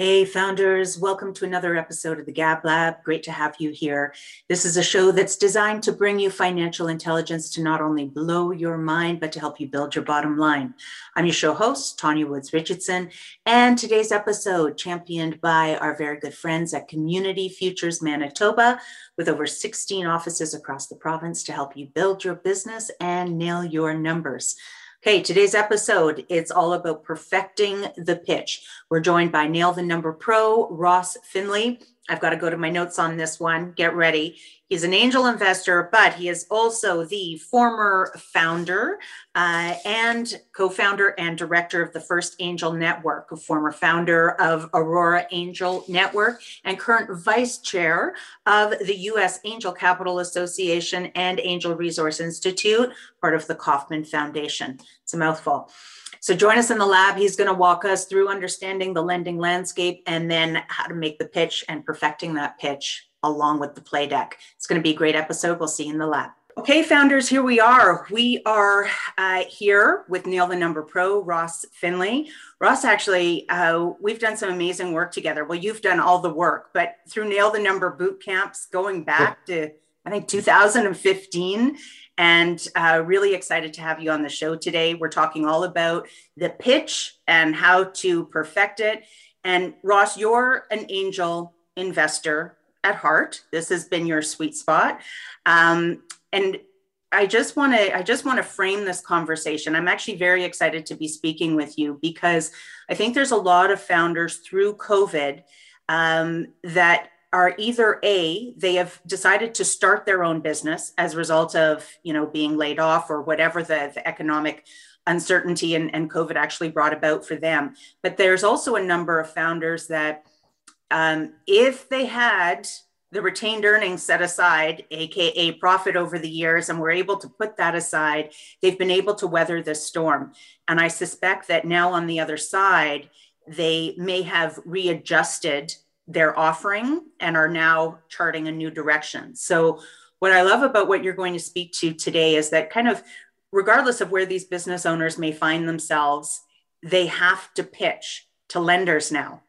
Hey, founders, welcome to another episode of the Gab Lab. Great to have you here. This is a show that's designed to bring you financial intelligence to not only blow your mind, but to help you build your bottom line. I'm your show host, Tanya Woods Richardson, and today's episode championed by our very good friends at Community Futures Manitoba, with over 16 offices across the province to help you build your business and nail your numbers. Okay, today's episode, it's all about perfecting the pitch. We're joined by Nail the Number Pro, Ross Finlay. I've got to go to my notes on this one. Get ready. He's an angel investor, but he is also the former founder uh, and co founder and director of the First Angel Network, a former founder of Aurora Angel Network, and current vice chair of the U.S. Angel Capital Association and Angel Resource Institute, part of the Kauffman Foundation. It's a mouthful. So join us in the lab. He's going to walk us through understanding the lending landscape and then how to make the pitch and perfecting that pitch along with the play deck. It's going to be a great episode. We'll see you in the lab. Okay, founders, here we are. We are uh, here with Nail the Number Pro, Ross Finlay. Ross, actually, uh, we've done some amazing work together. Well, you've done all the work, but through Nail the Number boot camps going back to, I think, 2015 and uh, really excited to have you on the show today. We're talking all about the pitch and how to perfect it. And Ross, you're an angel investor at heart. This has been your sweet spot. Um, and I just want to I just want to frame this conversation. I'm actually very excited to be speaking with you because I think there's a lot of founders through COVID um, that are either a they have decided to start their own business as a result of you know being laid off or whatever the, the economic uncertainty and, and covid actually brought about for them. But there's also a number of founders that um, if they had the retained earnings set aside aka profit over the years and were able to put that aside they've been able to weather this storm. And i suspect that now on the other side they may have readjusted their offering and are now charting a new direction. So, what I love about what you're going to speak to today is that kind of regardless of where these business owners may find themselves, they have to pitch to lenders now.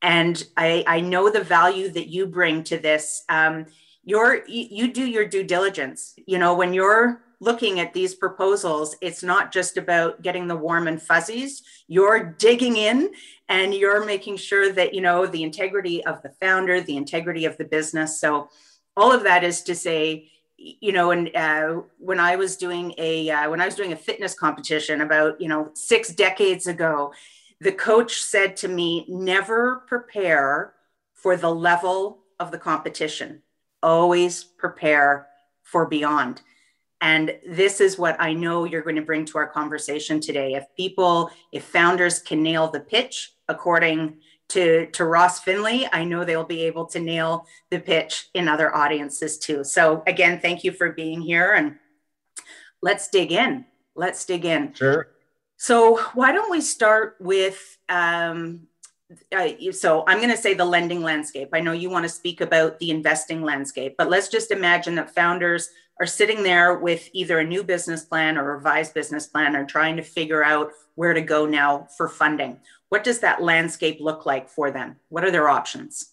And I, I know the value that you bring to this. Um, you're, you do your due diligence. You know, when you're looking at these proposals, it's not just about getting the warm and fuzzies. You're digging in and you're making sure that, you know, the integrity of the founder, the integrity of the business. So, all of that is to say, you know, and uh, when I was doing a uh, when I was doing a fitness competition about you know six decades ago, the coach said to me, "Never prepare for the level of the competition. Always prepare for beyond." And this is what I know you're going to bring to our conversation today. If people, if founders can nail the pitch according to, to Ross Finlay, I know they'll be able to nail the pitch in other audiences too. So, again, thank you for being here and let's dig in. Let's dig in. Sure. So, why don't we start with um, so I'm going to say the lending landscape. I know you want to speak about the investing landscape, but let's just imagine that founders are sitting there with either a new business plan or a revised business plan or trying to figure out where to go now for funding. What does that landscape look like for them? What are their options?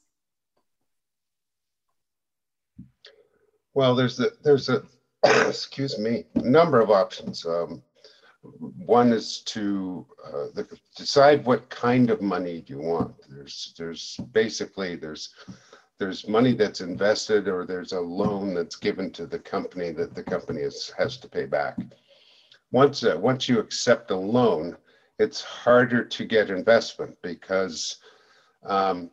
Well, there's a there's a excuse me number of options. Um, one is to uh, the, decide what kind of money you want. There's there's basically there's there's money that's invested or there's a loan that's given to the company that the company is, has to pay back. Once uh, once you accept a loan, it's harder to get investment because um,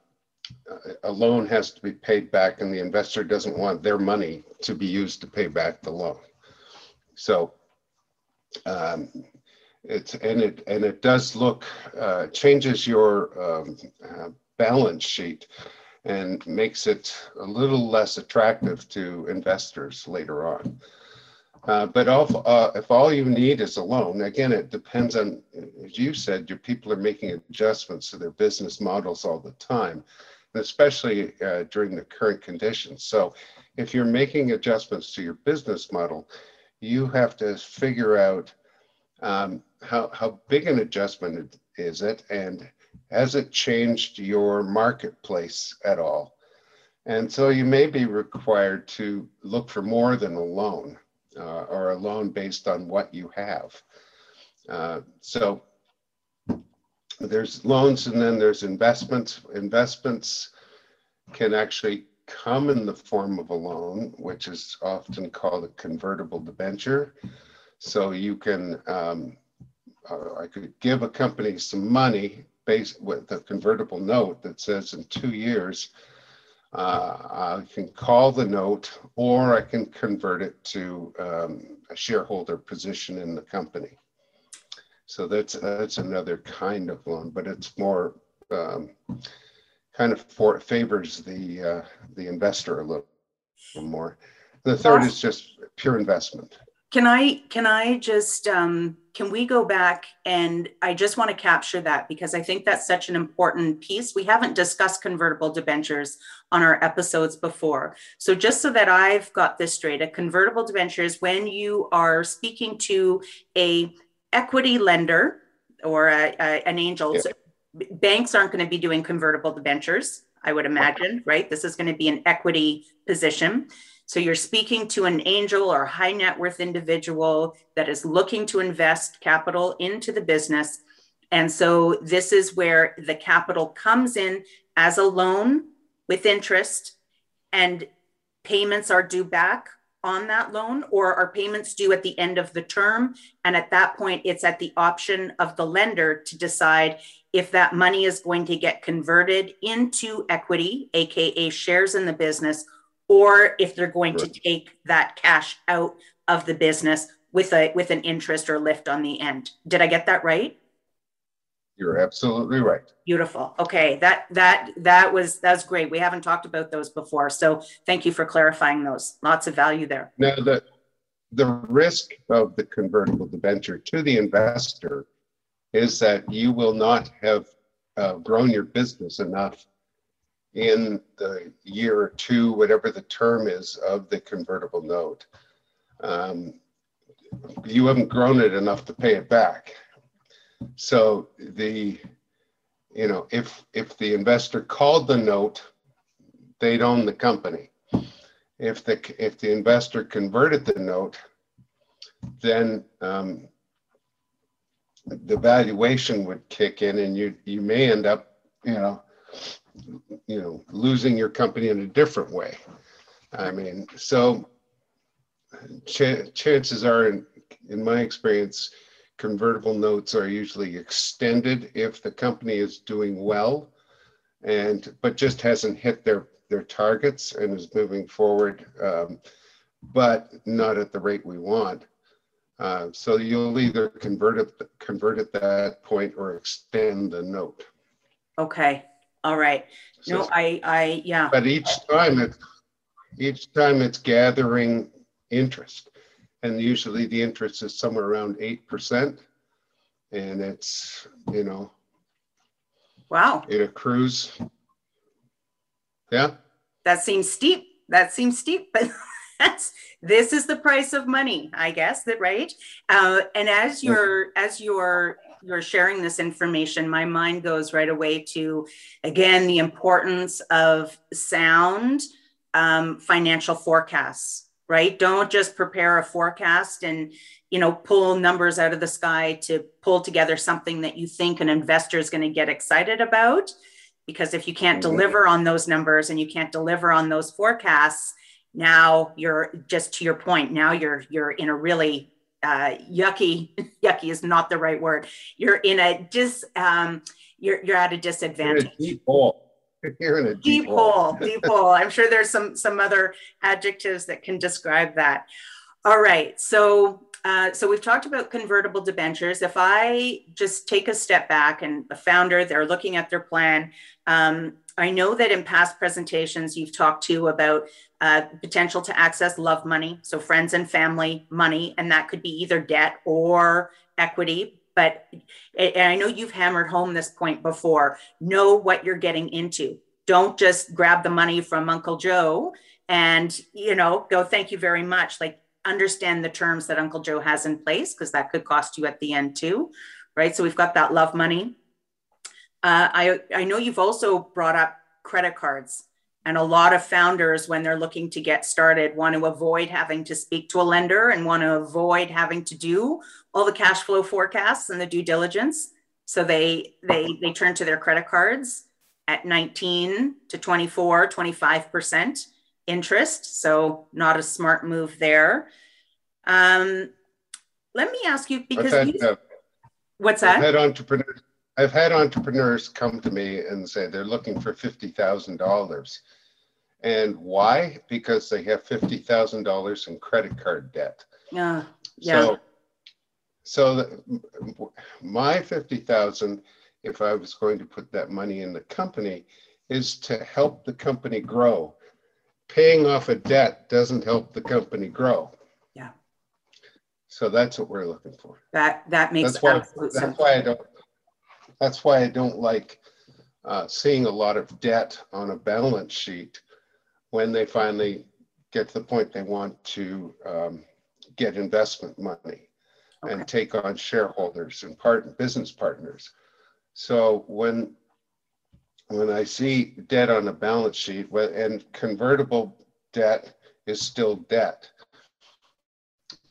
a loan has to be paid back and the investor doesn't want their money to be used to pay back the loan. So um, it's and it and it does look uh, changes your um, uh, balance sheet and makes it a little less attractive to investors later on. Uh, but if, uh, if all you need is a loan, again, it depends on, as you said, your people are making adjustments to their business models all the time, and especially uh, during the current conditions. So if you're making adjustments to your business model, you have to figure out um, how, how big an adjustment is it and has it changed your marketplace at all? And so you may be required to look for more than a loan uh, or a loan based on what you have. Uh, so there's loans and then there's investments. Investments can actually come in the form of a loan, which is often called a convertible debenture. So you can, um, uh, I could give a company some money based with a convertible note that says in two years, uh, I can call the note or I can convert it to um, a shareholder position in the company. So that's that's another kind of loan, but it's more um, kind of for, favors the uh, the investor a little, more. The third is just pure investment. Can I can I just um, can we go back and I just want to capture that because I think that's such an important piece. We haven't discussed convertible debentures on our episodes before. So just so that I've got this straight, a convertible debenture is when you are speaking to a equity lender or a, a, an angel. Yeah. Banks aren't going to be doing convertible debentures, I would imagine, right? This is going to be an equity position. So you're speaking to an angel or high net worth individual that is looking to invest capital into the business. And so this is where the capital comes in as a loan with interest and payments are due back on that loan or are payments due at the end of the term and at that point it's at the option of the lender to decide if that money is going to get converted into equity aka shares in the business or if they're going right. to take that cash out of the business with a with an interest or lift on the end. Did I get that right? You're absolutely right. Beautiful. Okay, that that that was that's great. We haven't talked about those before, so thank you for clarifying those. Lots of value there. Now the the risk of the convertible debenture to the investor is that you will not have uh, grown your business enough in the year or two, whatever the term is of the convertible note. Um, you haven't grown it enough to pay it back. So the, you know, if if the investor called the note, they'd own the company. If the if the investor converted the note, then um, the valuation would kick in, and you you may end up, you know, you know, losing your company in a different way. I mean, so ch- chances are, in, in my experience, convertible notes are usually extended if the company is doing well, and but just hasn't hit their their targets and is moving forward, um, but not at the rate we want. Uh, so you'll either convert it convert at that point or extend the note. Okay. All right. No, so, I, I, yeah. But each time it's, each time it's gathering interest. And usually the interest is somewhere around 8%. And it's, you know, wow. It accrues. Yeah. That seems steep. That seems steep, but that's this is the price of money, I guess. That right. Uh, and as you're as you're you're sharing this information, my mind goes right away to, again, the importance of sound um, financial forecasts, right? Don't just prepare a forecast and, you know, pull numbers out of the sky to pull together something that you think an investor is going to get excited about. Because if you can't mm-hmm. deliver on those numbers and you can't deliver on those forecasts, now you're just to your point now you're you're in a really uh, yucky yucky is not the right word you're in a dis um, you're you're at a disadvantage a deep hole you're in a deep, deep hole deep hole i'm sure there's some some other adjectives that can describe that all right so uh, so we've talked about convertible debentures. If I just take a step back and the founder, they're looking at their plan. Um, I know that in past presentations you've talked to about uh, potential to access love money, so friends and family money, and that could be either debt or equity. But and I know you've hammered home this point before. Know what you're getting into. Don't just grab the money from Uncle Joe and you know go thank you very much. Like understand the terms that Uncle Joe has in place because that could cost you at the end too, right? So we've got that love money Uh, I, I know you've also brought up credit cards. And a lot of founders, when they're looking to get started, want to avoid having to speak to a lender and want to avoid having to do all the cash flow forecasts and the due diligence. So they they they turn to their credit cards at 19 to 24, 25% interest. So not a smart move there. Um, let me ask you because had, you, uh, what's that? I've had entrepreneurs. I've had entrepreneurs come to me and say they're looking for fifty thousand dollars, and why? Because they have fifty thousand dollars in credit card debt. Yeah. Yeah. So, so the, my fifty thousand, if I was going to put that money in the company, is to help the company grow. Paying off a debt doesn't help the company grow. Yeah. So that's what we're looking for. That that makes that's why, absolute that's sense. why I don't. That's why I don't like uh, seeing a lot of debt on a balance sheet when they finally get to the point they want to um, get investment money okay. and take on shareholders and part business partners. So when when I see debt on a balance sheet and convertible debt is still debt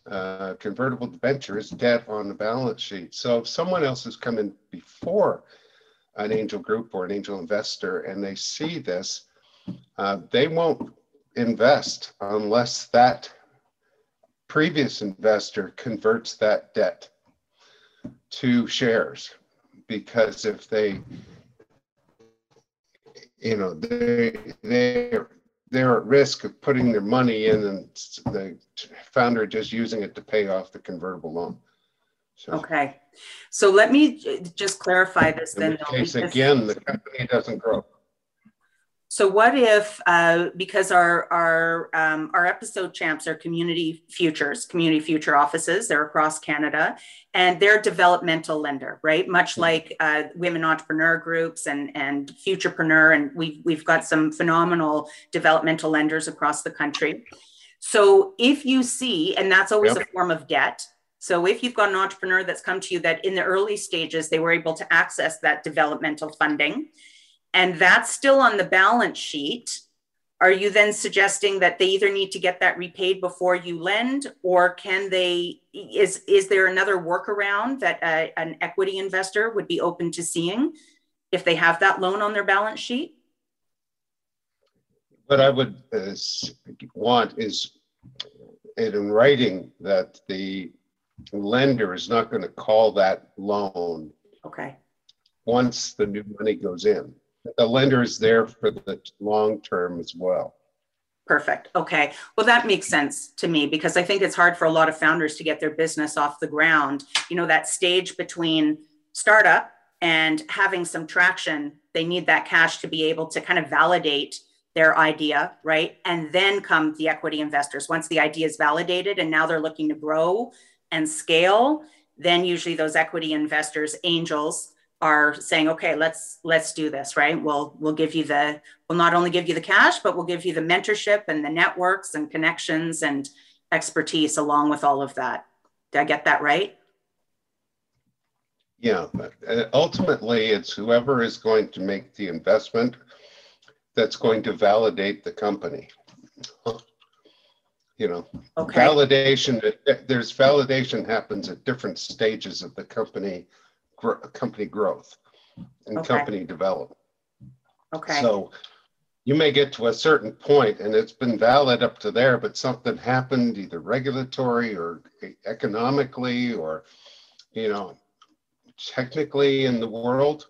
uh, convertible is debt on the balance sheet. So if someone else has come in before an angel group or an angel investor and they see this, uh, they won't invest unless that previous investor converts that debt to shares. Because if they, you know, they, they're they're at risk of putting their money in and the founder just using it to pay off the convertible loan. So, okay. So let me just clarify this in then. case again, the company doesn't grow. So what if, uh, because our our um, our episode champs are community futures, community future offices, they're across Canada, and they're developmental lender, right? Much mm-hmm. like uh, women entrepreneur groups and and Futurpreneur, and we've we've got some phenomenal developmental lenders across the country. So if you see, and that's always yep. a form of debt. So if you've got an entrepreneur that's come to you that in the early stages they were able to access that developmental funding and that's still on the balance sheet, are you then suggesting that they either need to get that repaid before you lend or can they is is there another workaround that a, an equity investor would be open to seeing if they have that loan on their balance sheet? What i would uh, want is it in writing that the lender is not going to call that loan okay. once the new money goes in the lender is there for the long term as well. Perfect. Okay. Well, that makes sense to me because I think it's hard for a lot of founders to get their business off the ground. You know, that stage between startup and having some traction, they need that cash to be able to kind of validate their idea, right? And then come the equity investors. Once the idea is validated and now they're looking to grow and scale, then usually those equity investors, angels, are saying okay let's let's do this right? We'll we'll give you the we'll not only give you the cash but we'll give you the mentorship and the networks and connections and expertise along with all of that. Did i get that right? Yeah uh, ultimately it's whoever is going to make the investment that's going to validate the company. You know okay. validation there's validation happens at different stages of the company company growth and okay. company development. Okay. So you may get to a certain point and it's been valid up to there, but something happened either regulatory or economically or, you know, technically in the world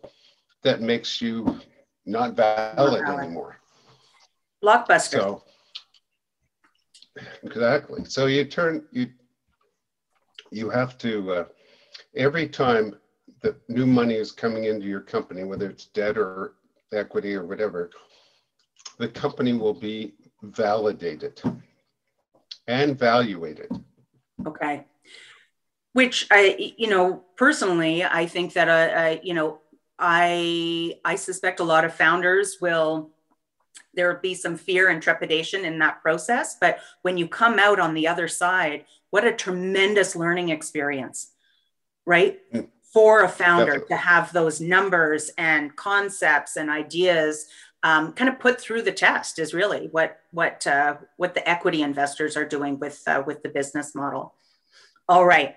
that makes you not valid, not valid. anymore. Blockbuster. So exactly. So you turn you you have to uh, every time that new money is coming into your company, whether it's debt or equity or whatever, the company will be validated and valuated. Okay. Which I, you know, personally, I think that, uh, uh, you know, I I suspect a lot of founders will there will be some fear and trepidation in that process, but when you come out on the other side, what a tremendous learning experience, right? Mm for a founder Definitely. to have those numbers and concepts and ideas um, kind of put through the test is really what what uh, what the equity investors are doing with uh, with the business model. All right.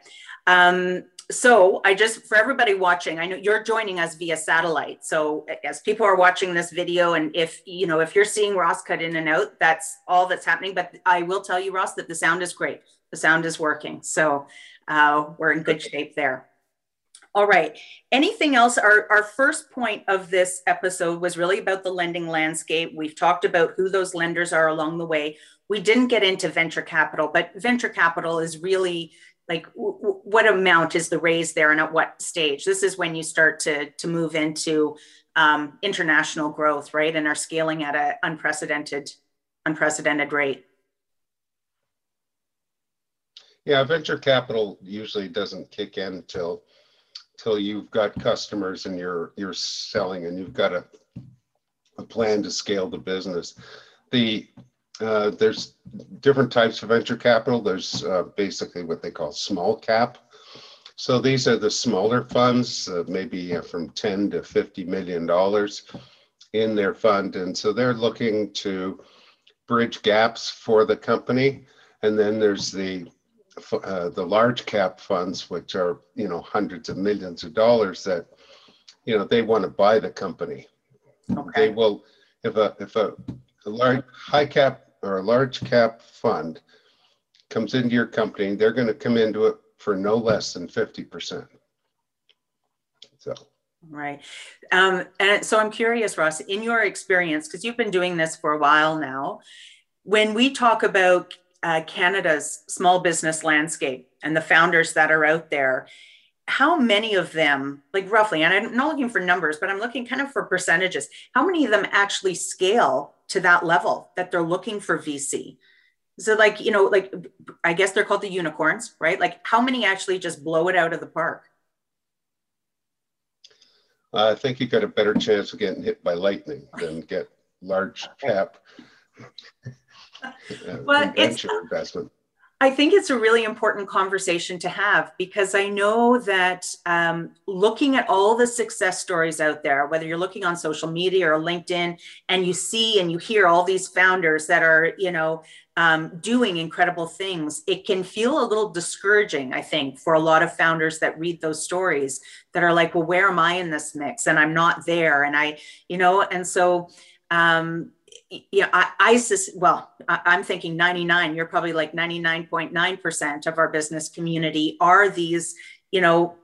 Um, so I just for everybody watching, I know you're joining us via satellite. So as people are watching this video, and if you know if you're seeing Ross cut in and out, that's all that's happening. But I will tell you, Ross, that the sound is great. The sound is working. So uh, we're in good shape there. All right. Anything else? Our, our first point of this episode was really about the lending landscape. We've talked about who those lenders are along the way. We didn't get into venture capital, but venture capital is really like w- what amount is the raise there and at what stage? This is when you start to, to move into um, international growth, right? And are scaling at an unprecedented, unprecedented rate. Yeah, venture capital usually doesn't kick in until till you've got customers and you're you're selling and you've got a a plan to scale the business. The uh, there's different types of venture capital. There's uh, basically what they call small cap. So these are the smaller funds, uh, maybe from 10 to 50 million dollars in their fund, and so they're looking to bridge gaps for the company. And then there's the uh, the large cap funds, which are you know hundreds of millions of dollars, that you know they want to buy the company. Okay. They will if a if a, a large high cap or a large cap fund comes into your company, they're going to come into it for no less than fifty percent. So. Right. Um, and so I'm curious, Ross, in your experience, because you've been doing this for a while now, when we talk about uh, Canada's small business landscape and the founders that are out there, how many of them, like roughly, and I'm not looking for numbers, but I'm looking kind of for percentages, how many of them actually scale to that level that they're looking for VC? So, like, you know, like, I guess they're called the unicorns, right? Like, how many actually just blow it out of the park? I think you got a better chance of getting hit by lightning than get large cap well, it's, investment. I think it's a really important conversation to have because I know that um, looking at all the success stories out there, whether you're looking on social media or LinkedIn, and you see and you hear all these founders that are, you know, um, doing incredible things, it can feel a little discouraging, I think, for a lot of founders that read those stories that are like, well, where am I in this mix? And I'm not there. And I, you know, and so, um, yeah, I, ISIS, well, I, I'm thinking 99, you're probably like 99.9% of our business community are these, you know,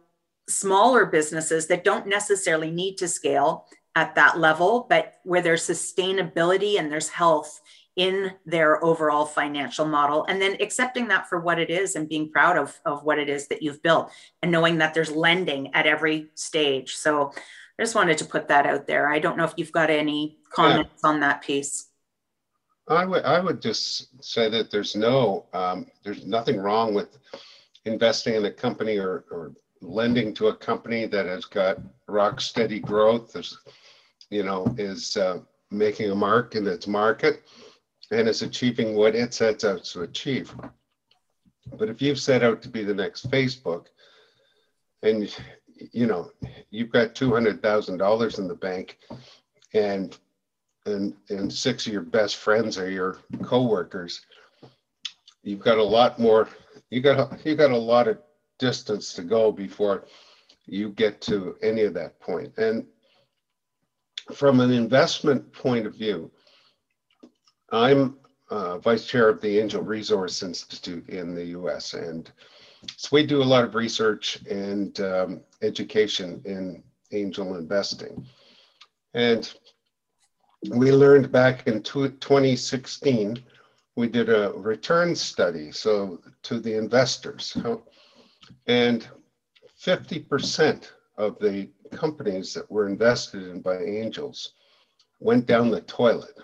smaller businesses that don't necessarily need to scale at that level, but where there's sustainability and there's health in their overall financial model and then accepting that for what it is and being proud of, of what it is that you've built and knowing that there's lending at every stage. So i just wanted to put that out there. I don't know if you've got any comments yeah. on that piece i would i would just say that there's no um, there's nothing wrong with investing in a company or, or lending to a company that has got rock steady growth is you know is uh, making a mark in its market and is achieving what it sets out to achieve. But if you've set out to be the next Facebook and you know you've got $200,000 in the bank and and and six of your best friends are your coworkers you've got a lot more you got you got a lot of distance to go before you get to any of that point. and from an investment point of view I'm uh, vice chair of the Angel Resource Institute in the US. And so we do a lot of research and um, education in angel investing. And we learned back in 2016, we did a return study, so to the investors. And 50% of the companies that were invested in by angels went down the toilet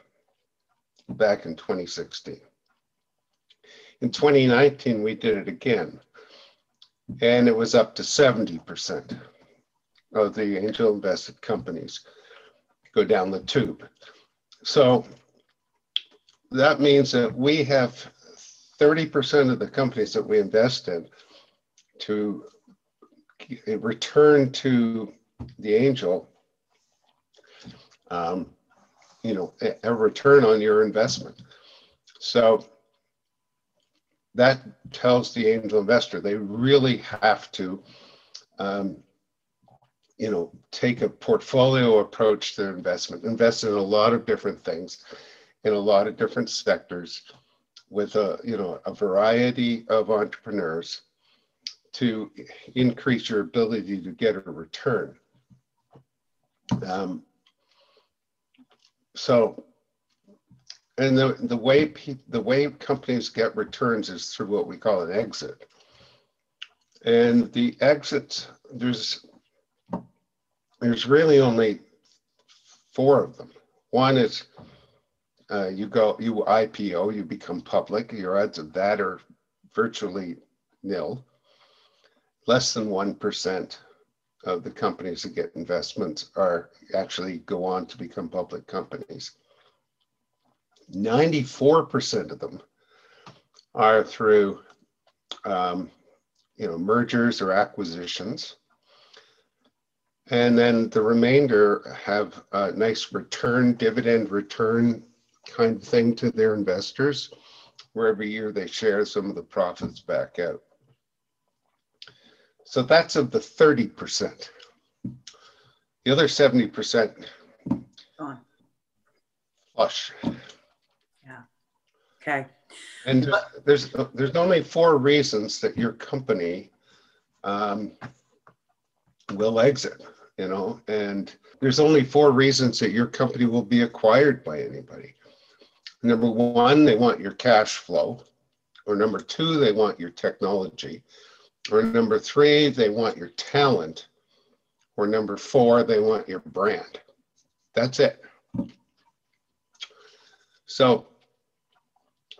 back in 2016. In 2019, we did it again, and it was up to 70% of the angel invested companies go down the tube. So that means that we have 30% of the companies that we invest in to return to the angel, um, you know, a, return on your investment. So that tells the angel investor they really have to, um, you know, take a portfolio approach to investment, invest in a lot of different things, in a lot of different sectors, with a you know a variety of entrepreneurs to increase your ability to get a return. Um, so, and the, the way pe- the way companies get returns is through what we call an exit. And the exits, there's there's really only four of them. One is uh, you go you IPO, you become public. Your odds of that are virtually nil less than 1% of the companies that get investments are actually go on to become public companies. 94% of them are through um, you know mergers or acquisitions and then the remainder have a nice return dividend return kind of thing to their investors where every year they share some of the profits back out so that's of the 30%. The other 70% flush. Yeah. Okay. And there's there's only four reasons that your company um, will exit, you know, and there's only four reasons that your company will be acquired by anybody. Number one, they want your cash flow, or number two, they want your technology, or number three, they want your talent. Or number four, they want your brand. That's it. So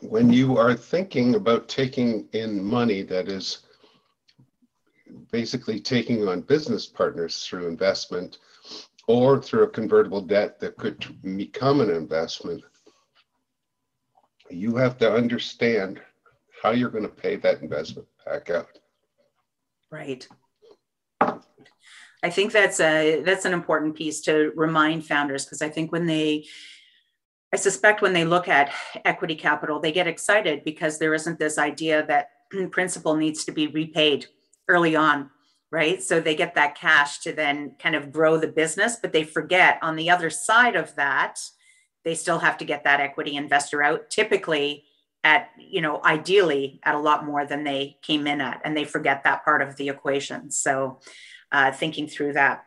when you are thinking about taking in money that is basically taking on business partners through investment or through a convertible debt that could become an investment, you have to understand how you're going to pay that investment back out. Right. I think that's a that's an important piece to remind founders because I think when they I suspect when they look at equity capital, they get excited because there isn't this idea that principal needs to be repaid early on, right? So they get that cash to then kind of grow the business, but they forget on the other side of that, they still have to get that equity investor out. Typically, at you know ideally at a lot more than they came in at and they forget that part of the equation so uh, thinking through that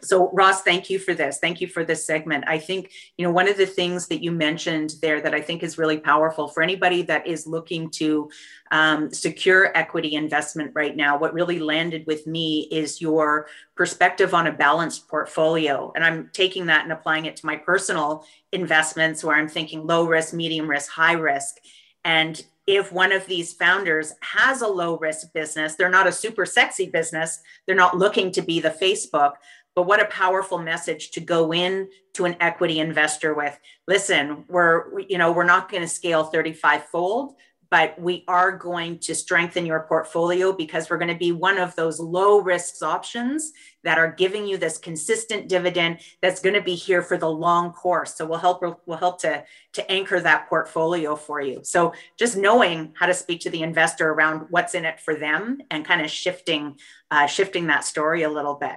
so ross thank you for this. Thank you for this segment. I think you know one of the things that you mentioned there that i think is really powerful for anybody that is looking to um, secure equity investment right now what really landed with me is your perspective on a balanced portfolio. And i'm taking that and applying it to my personal investments where i'm thinking low risk medium risk high risk. And if one of these founders has a low risk business, they're not a super sexy business, they're not looking to be the Facebook, but what a powerful message to go in to an equity investor with. Listen we're you know we're not going to scale 35 fold but we are going to strengthen your portfolio because we're going to be one of those low risks options that are giving you this consistent dividend that's going to be here for the long course. So we'll help we'll help to to anchor that portfolio for you. So just knowing how to speak to the investor around what's in it for them and kind of shifting uh, shifting that story a little bit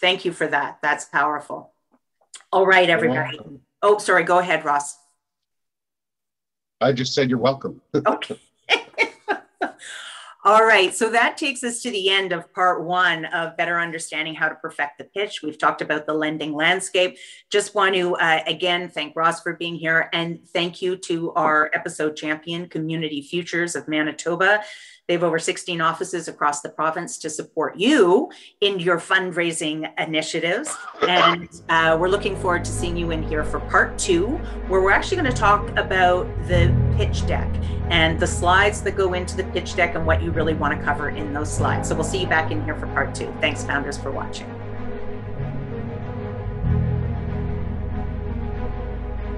Thank you for that. That's powerful. All right, everybody. Oh, sorry. Go ahead, Ross. I just said you're welcome. okay. All right, so that takes us to the end of part one of better understanding how to perfect the pitch. We've talked about the lending landscape. Just want to uh, again thank Ross for being here and thank you to our episode champion, Community Futures of Manitoba. They have over 16 offices across the province to support you in your fundraising initiatives. And uh, we're looking forward to seeing you in here for part two, where we're actually going to talk about the pitch deck and the slides that go into the pitch deck and what you really want to cover in those slides. So we'll see you back in here for part two. Thanks, founders, for watching.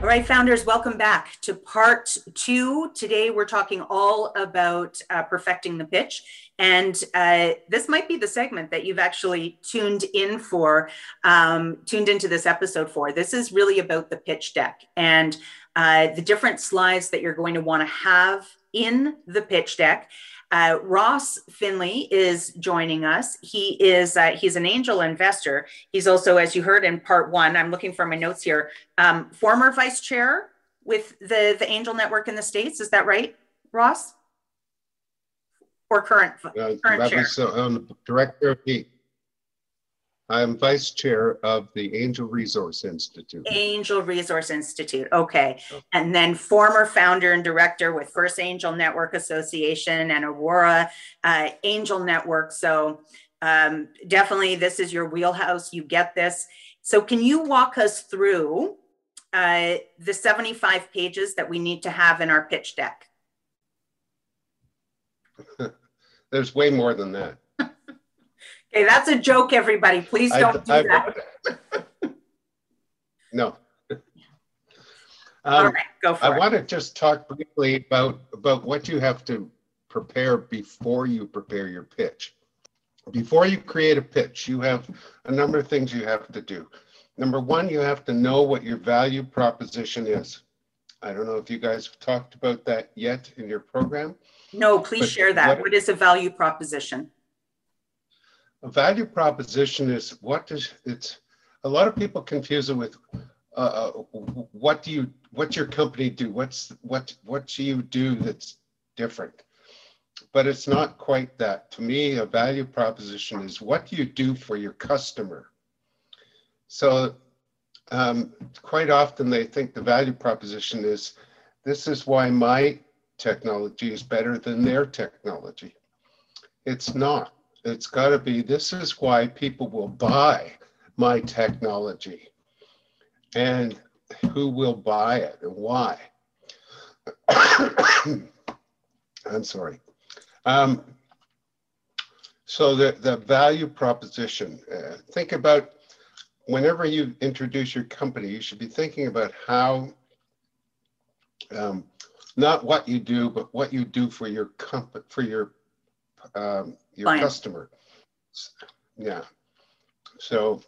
All right, founders, welcome back to part two. Today, we're talking all about uh, perfecting the pitch. And uh, this might be the segment that you've actually tuned in for, um, tuned into this episode for. This is really about the pitch deck and uh, the different slides that you're going to want to have in the pitch deck. Uh, Ross Finlay is joining us. He is uh, he's an angel investor. He's also, as you heard in part one, I'm looking for my notes here. Um, former vice chair with the the Angel Network in the states. Is that right, Ross? Or current uh, current chair? So, um, director of the I'm vice chair of the Angel Resource Institute. Angel Resource Institute. Okay. And then former founder and director with First Angel Network Association and Aurora uh, Angel Network. So um, definitely this is your wheelhouse. You get this. So can you walk us through uh, the 75 pages that we need to have in our pitch deck? There's way more than that. Okay, that's a joke, everybody. Please don't I, do I, that. no. Um, All right, go for I it. want to just talk briefly about about what you have to prepare before you prepare your pitch. Before you create a pitch, you have a number of things you have to do. Number one, you have to know what your value proposition is. I don't know if you guys have talked about that yet in your program. No, please share that. what, what is a value proposition? A value proposition is what does it's a lot of people confuse it with uh, uh, what do you what's your company do? What's what what do you do that's different? But it's not quite that. To me a value proposition is what do you do for your customer? So um, quite often they think the value proposition is this is why my technology is better than their technology. It's not it's got to be this is why people will buy my technology and who will buy it and why. I'm sorry. Um, so the, the value proposition, uh, think about whenever you introduce your company, you should be thinking about how, um, not what you do, but what you do for your company, for your um, your Fine. customer. Yeah. So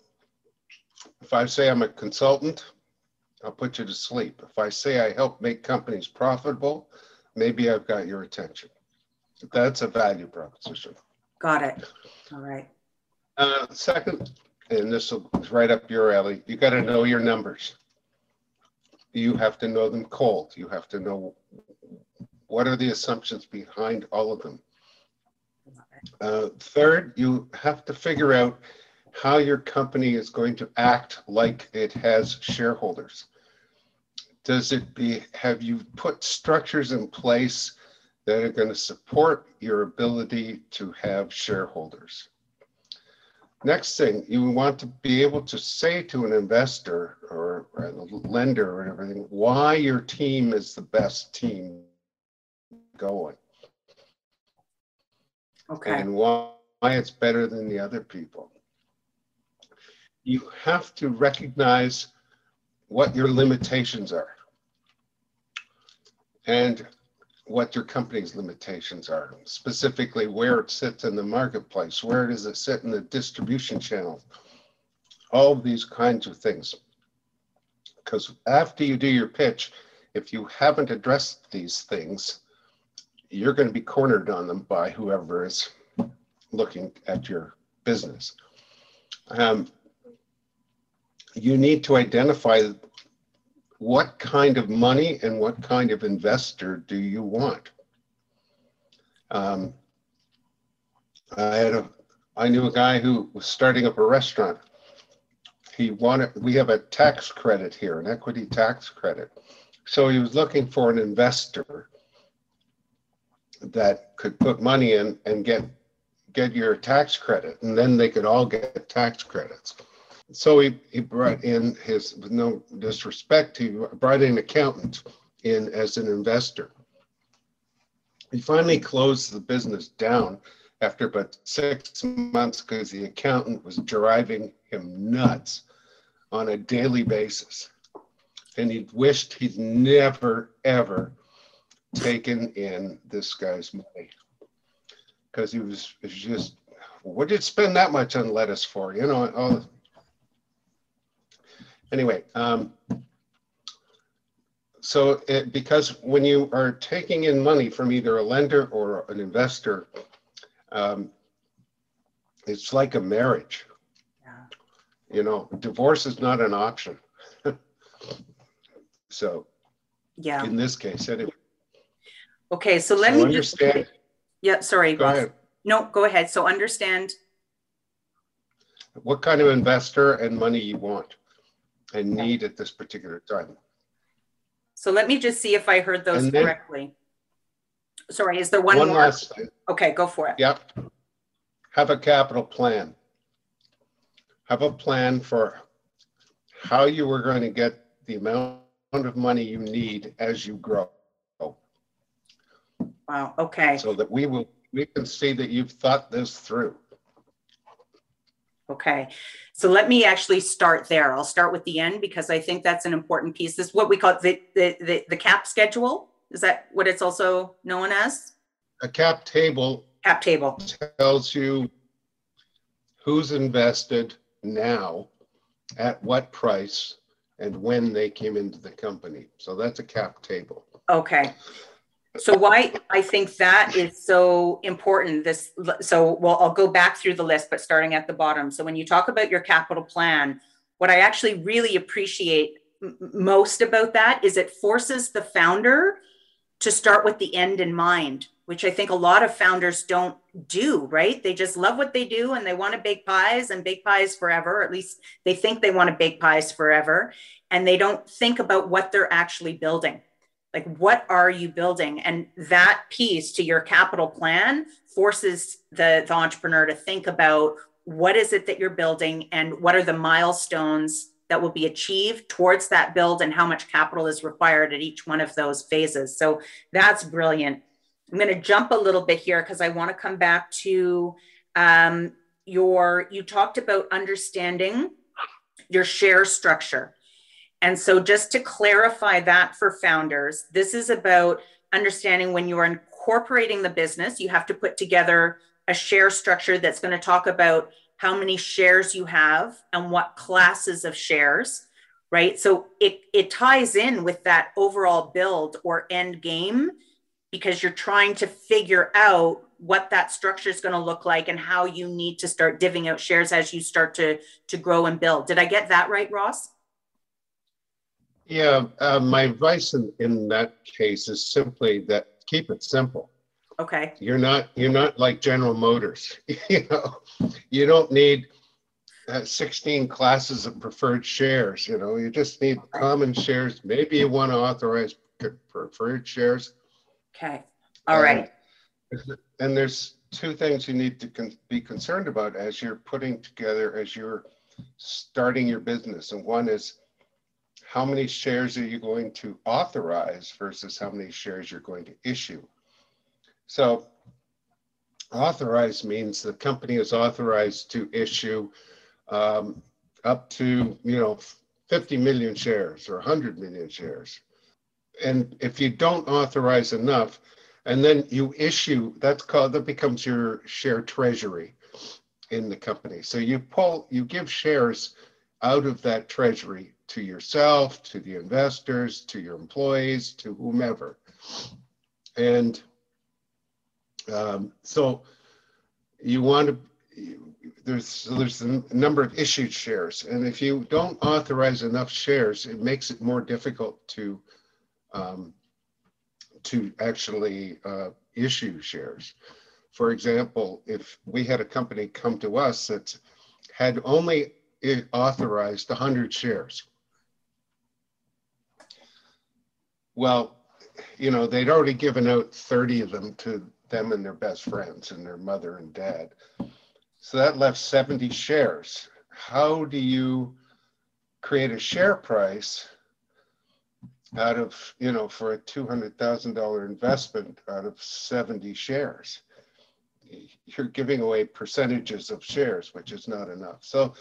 if I say I'm a consultant, I'll put you to sleep. If I say I help make companies profitable, maybe I've got your attention. That's a value proposition. Got it. All right. Uh, second, and this is right up your alley, you got to know your numbers. You have to know them cold. You have to know what are the assumptions behind all of them. Uh, third, you have to figure out how your company is going to act like it has shareholders. Does it be, have you put structures in place that are going to support your ability to have shareholders? Next thing, you want to be able to say to an investor or a lender or everything why your team is the best team going. Okay. And why, why it's better than the other people. You have to recognize what your limitations are and what your company's limitations are, specifically where it sits in the marketplace, where does it sit in the distribution channel, all of these kinds of things. Because after you do your pitch, if you haven't addressed these things, you're going to be cornered on them by whoever is looking at your business. Um, you need to identify what kind of money and what kind of investor do you want. Um, I had a, I knew a guy who was starting up a restaurant. He wanted, we have a tax credit here, an equity tax credit. So he was looking for an investor that could put money in and get get your tax credit, and then they could all get tax credits. So he, he brought in his, with no disrespect, he brought in an accountant in as an investor. He finally closed the business down after about six months because the accountant was driving him nuts on a daily basis. And he wished he'd never, ever taken in this guy's money. Because he was, was just, what did you spend that much on lettuce for? You know, all, anyway, um, so it, because when you are taking in money from either a lender or an investor, um, it's like a marriage. Yeah. You know, divorce is not an option. so Yeah. in this case, anyway. Okay, so let so me just, understand. yeah, sorry. Go ahead. No, go ahead. So understand, What kind of investor and money you want and need at this particular time. so let me just see if I heard those then- correctly. Sorry, is there one One more? last thing. Okay, go for it. Yep. Have a capital plan. Have a plan for how you are going to get the amount of money you need as you grow. Wow, okay, So that we will, we can see that you've thought this through. okay. So let me actually start there. I'll start with the end because I think that's an important piece. This is what we call the, the, the, the cap schedule. Is that what it's also known as? A cap table Cap table. tells you who's invested now, at what price, and when they came into the company. So that's a cap table. Okay. So why I think that is so important, this, so, well, I'll go back through the list, but starting at the bottom. So when you talk about your capital plan, what I actually really appreciate m- most about that is it forces the founder to start with the end in mind, which I think a lot of founders don't do, right? They just love what they do and they want to bake pies and bake pies forever. At least they think they want to bake pies forever. And they don't think about what they're actually building like what are you building? And that piece to your capital plan forces the, the entrepreneur to think about what is it that you're building and what are the milestones that will be achieved towards that build and how much capital is required at each one of those phases. So that's brilliant. I'm going to jump a little bit here because i want to come back to um, your you talked about understanding your share structure and so, just to clarify that for founders, this is about understanding when you are incorporating the business, you have to put together a share structure that's going to talk about how many shares you have and what classes of shares, right? So, it, it ties in with that overall build or end game because you're trying to figure out what that structure is going to look like and how you need to start divvying out shares as you start to, to grow and build. Did I get that right, Ross? Yeah, uh, my advice in, in that case is simply that keep it simple. Okay. You're not you're not like General Motors. you know, you don't need uh, 16 classes of preferred shares. You know, you just need common shares. Maybe you want to authorize preferred shares. Okay. All right. Um, and there's two things you need to con- be concerned about as you're putting together as you're starting your business. And one is how many shares are you going to authorize versus how many shares you're going to issue. So authorize means the company is authorized to issue um, up to, you know, 50 million shares or 100 million shares. And if you don't authorize enough, and then you issue, that's called, that becomes your share treasury in the company. So you pull, you give shares out of that treasury to yourself, to the investors, to your employees, to whomever. And um, so you want to, there's, so there's a number of issued shares. And if you don't authorize enough shares, it makes it more difficult to, um, to actually uh, issue shares. For example, if we had a company come to us that had only authorized 100 shares, Well, you know, they'd already given out 30 of them to them and their best friends and their mother and dad. So that left 70 shares. How do you create a share price out of, you know, for a $200,000 investment out of 70 shares? You're giving away percentages of shares, which is not enough. So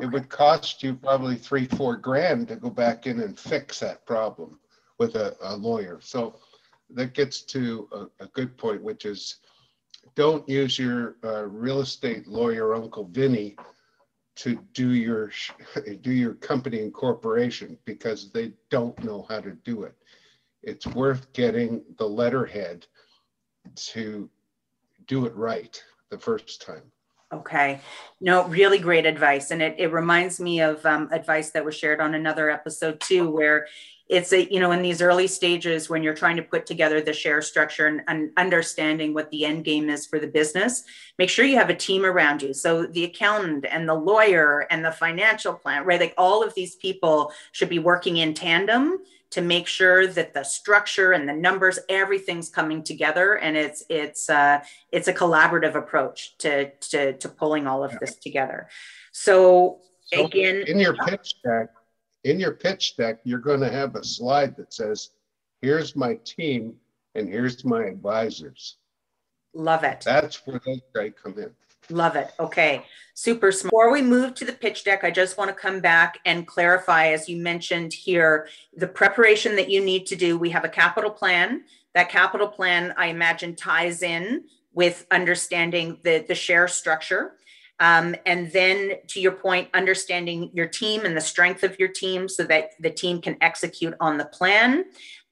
It would cost you probably three, four grand to go back in and fix that problem with a, a lawyer. So that gets to a, a good point, which is don't use your uh, real estate lawyer, Uncle Vinny, to do your do your company incorporation because they don't know how to do it. It's worth getting the letterhead to do it right the first time. Okay. No, really great advice. And it, it reminds me of um, advice that was shared on another episode too, where it's a, you know, in these early stages when you're trying to put together the share structure and, and understanding what the end game is for the business, make sure you have a team around you. So the accountant and the lawyer and the financial plan, right? Like all of these people should be working in tandem to make sure that the structure and the numbers everything's coming together and it's it's uh, it's a collaborative approach to to, to pulling all of this together. So, so again in your pitch deck in your pitch deck you're going to have a slide that says here's my team and here's my advisors. Love it. That's where those guys come in Love it. Okay. Super smart. Before we move to the pitch deck, I just want to come back and clarify, as you mentioned here, the preparation that you need to do. We have a capital plan. That capital plan, I imagine, ties in with understanding the, the share structure. Um, and then, to your point, understanding your team and the strength of your team so that the team can execute on the plan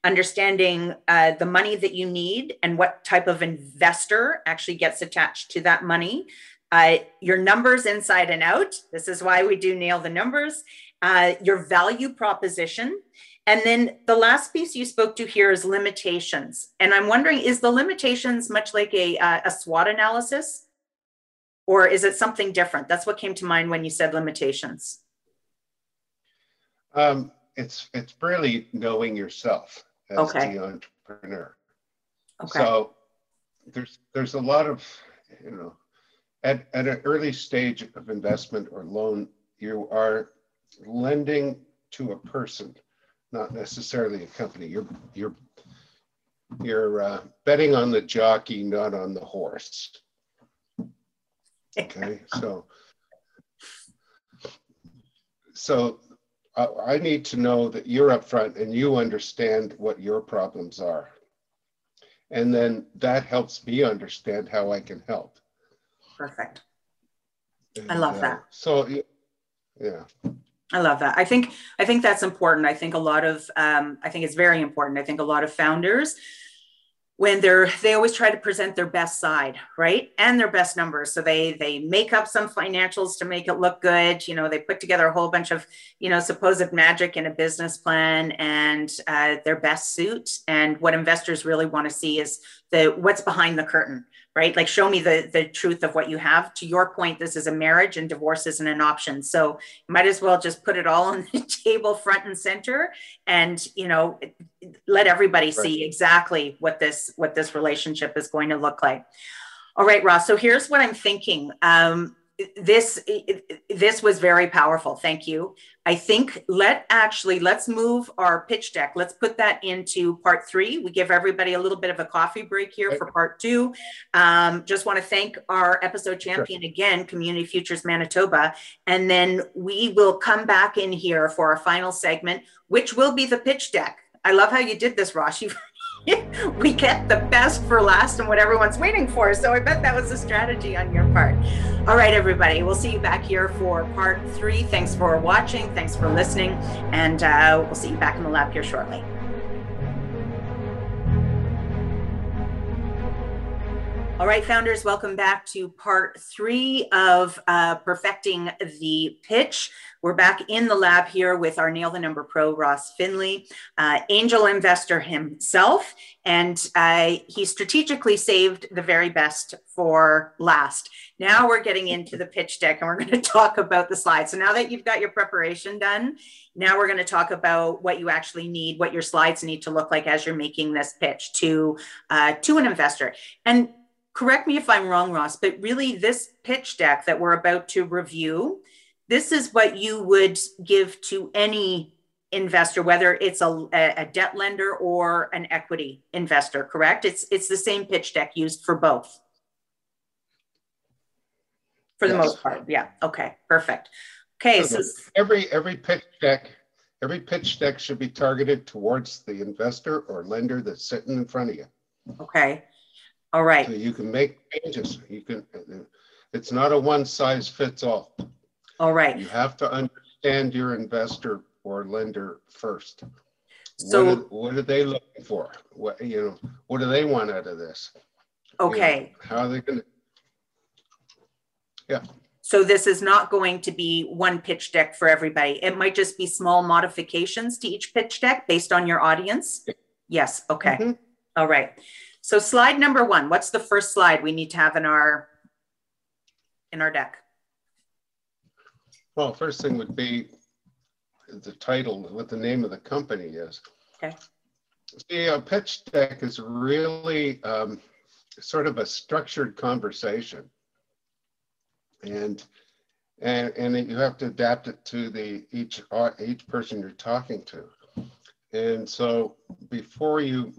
understanding uh, the money that you need and what type of investor actually gets attached to that money. Uh, your numbers inside and out. This is why we do nail the numbers. Uh, your value proposition. And then the last piece you spoke to here is limitations. And I'm wondering, is the limitations much like a, uh, a SWOT analysis? Or is it something different? That's what came to mind when you said limitations. Um, it's it's really knowing yourself as okay. the entrepreneur. Okay. So there's there's a lot of you know at, at an early stage of investment or loan, you are lending to a person, not necessarily a company. You're you're you're uh, betting on the jockey, not on the horse. Okay, so so I need to know that you're upfront and you understand what your problems are. And then that helps me understand how I can help. Perfect. And, I love uh, that. So, yeah. I love that. I think I think that's important. I think a lot of um, I think it's very important. I think a lot of founders when they're they always try to present their best side right? And their best numbers. So they they make up some financials to make it look good you know they put together a whole bunch of you know supposed magic in a business plan and uh, their best suit. And what investors really want to see is the what's behind the curtain right? Like show me the the truth of what you have. To your point, this is a marriage and divorce isn't an option. So you might as well just put it all on the table front and center and you know let everybody right. see exactly what this what this relationship is going to look like. All right, Ross. So here's what I'm thinking. Um, this this was very powerful. Thank you. I think let actually let's move our pitch deck. Let's put that into part three. We give everybody a little bit of a coffee break here for part two. Um, just want to thank our episode champion sure. again community futures manitoba. And then we will come back in here for our final segment which will be the pitch deck. I love how you did this ross. You we get the best for last and what everyone's waiting for. So I bet that was a strategy on your part. All right, everybody, we'll see you back here for part three. Thanks for watching. Thanks for listening. And uh, we'll see you back in the lab here shortly. All right, founders, welcome back to part three of uh, perfecting the pitch. We're back in the lab here with our Nail the Number Pro, Ross Finlay, uh, angel investor himself, and uh, he strategically saved the very best for last. Now we're getting into the pitch deck and we're going to talk about the slides. So now that you've got your preparation done, now we're going to talk about what you actually need, what your slides need to look like as you're making this pitch to uh, to an investor. And correct me if I'm wrong, Ross, but really this pitch deck that we're about to review, this is what you would give to any investor, whether it's a, a debt lender or an equity investor, correct? It's it's the same pitch deck used for both. For the yes. most part. Yeah. Okay. Perfect. Okay, so, Every, every pitch deck, every pitch deck should be targeted towards the investor or lender that's sitting in front of you. okay. All right, So you can make changes. You can, it's not a one size fits all. all right. You have to understand your investor or lender first. What So- are, what are they looking for? What, you know, what do they want out of this? You know, Okay, How are they gonna, Yeah. so this is not going to be one pitch deck for everybody. It might just be small modifications to each pitch deck based on your audience? Yes, okay. Mhm. All right. So slide number one, what's the first slide we need to have in our in our deck? well, first thing would be the title, what the name of the company is. Okay. See, a pitch deck is really um, sort of a structured conversation. And, and, and you have to adapt it to the, each, each person you're talking to. And so before you,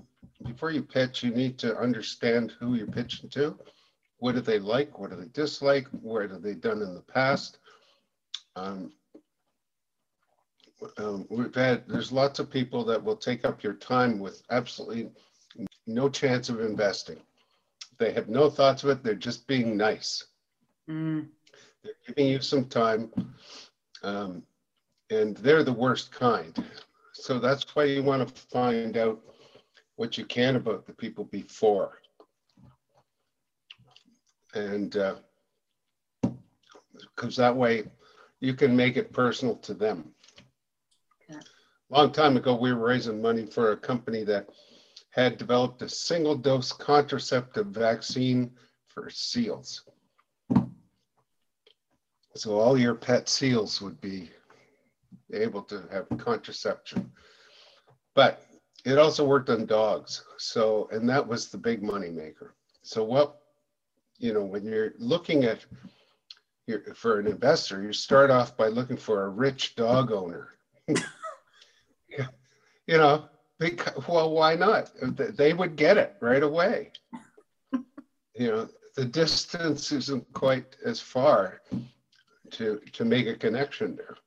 before you pitch, you need to understand who you're pitching to. What do they like? What do they dislike? What have they done in the past? Um, um, we've had, there's lots of people that will take up your time with absolutely no chance of investing. They have no thoughts of it. They're just being nice. Mm, They're giving you some time. Um, and they're the worst kind. So that's why you want to find out what you can about the people before. And uh, because that way you can make it personal to them. Okay. Long time ago, we were raising money for a company that had developed a single dose contraceptive vaccine for seals. So all your pet seals would be able to have contraception. But it also worked on dogs. So, and that was the big money maker. So what, you know, when you're looking at your, for an investor, you start off by looking for a rich dog owner. You know, because, well, why not? They would get it right away. You know, the distance isn't quite as far to to make a connection there.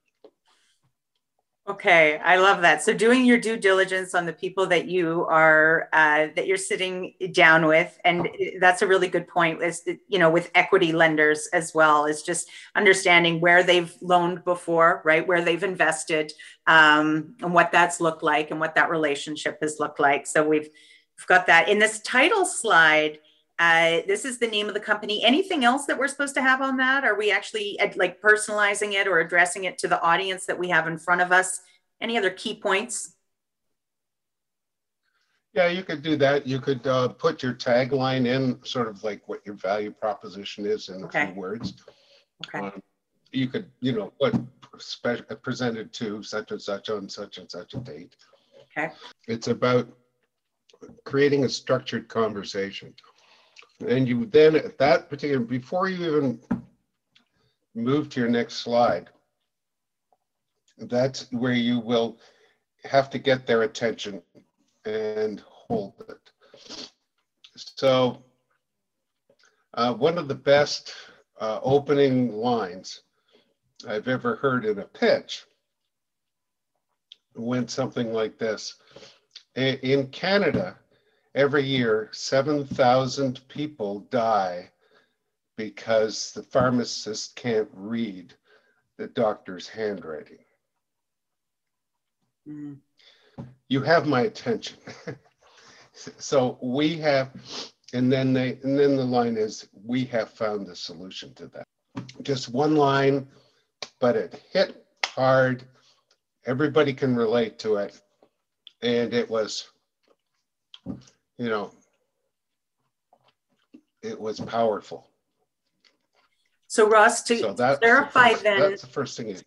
Okay, I love that. So doing your due diligence on the people that you are uh, that you're sitting down with, and that's a really good point. Is you know with equity lenders as well is just understanding where they've loaned before, right? Where they've invested, um, and what that's looked like, and what that relationship has looked like. So we've we've got that in this title slide. Uh, this is the name of the company. Anything else that we're supposed to have on that? Are we actually uh, like personalizing it or addressing it to the audience that we have in front of us? Any other key points? Yeah, you could do that. You could uh, put your tagline in, sort of like what your value proposition is in a few words. Okay. Um, You could, you know, put spe- presented to such and such on such and such a date. Okay. It's about creating a structured conversation. And you then, at that particular, before you even move to your next slide, that's where you will have to get their attention and hold it. So, uh, one of the best uh, opening lines I've ever heard in a pitch went something like this. In Canada, every year, 7,000 people die because the pharmacist can't read the doctor's handwriting. Mm, you have my attention. so we have, and then they, and then the line is, we have found the solution to that. Just one line, but it hit hard. Everybody can relate to it. And it was, you know, it was powerful. So Ross, to So that's, the clarify first- then, that's the first thing. is-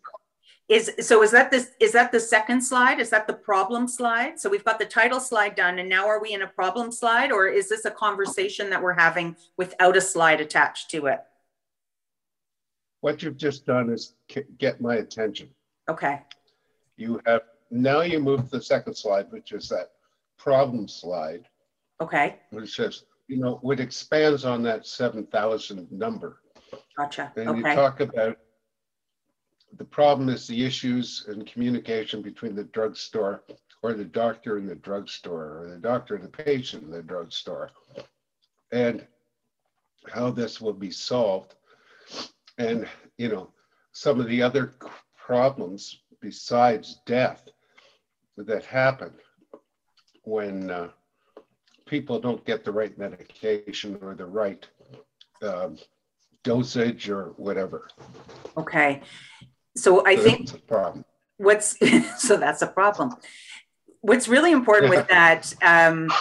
is so is that this is that the second slide? Is that the problem slide? So we've got the title slide done, and now are we in a problem slide, or is this a conversation that we're having without a slide attached to it? What you've just done is get my attention. Okay. You have, now you move to the second slide, which is that problem slide. Okay. It says, you know, which expands on that seven thousand number. Gotcha. And you talk about the problem is the issues and communication between the drugstore or the doctor and the drugstore or the doctor and the patient in the drugstore and how this will be solved and you know some of the other problems besides death that happen when uh, people don't get the right medication or the right um, dosage or whatever. Okay. So I So think that's a problem. what's so that's a problem. What's really important with that, um,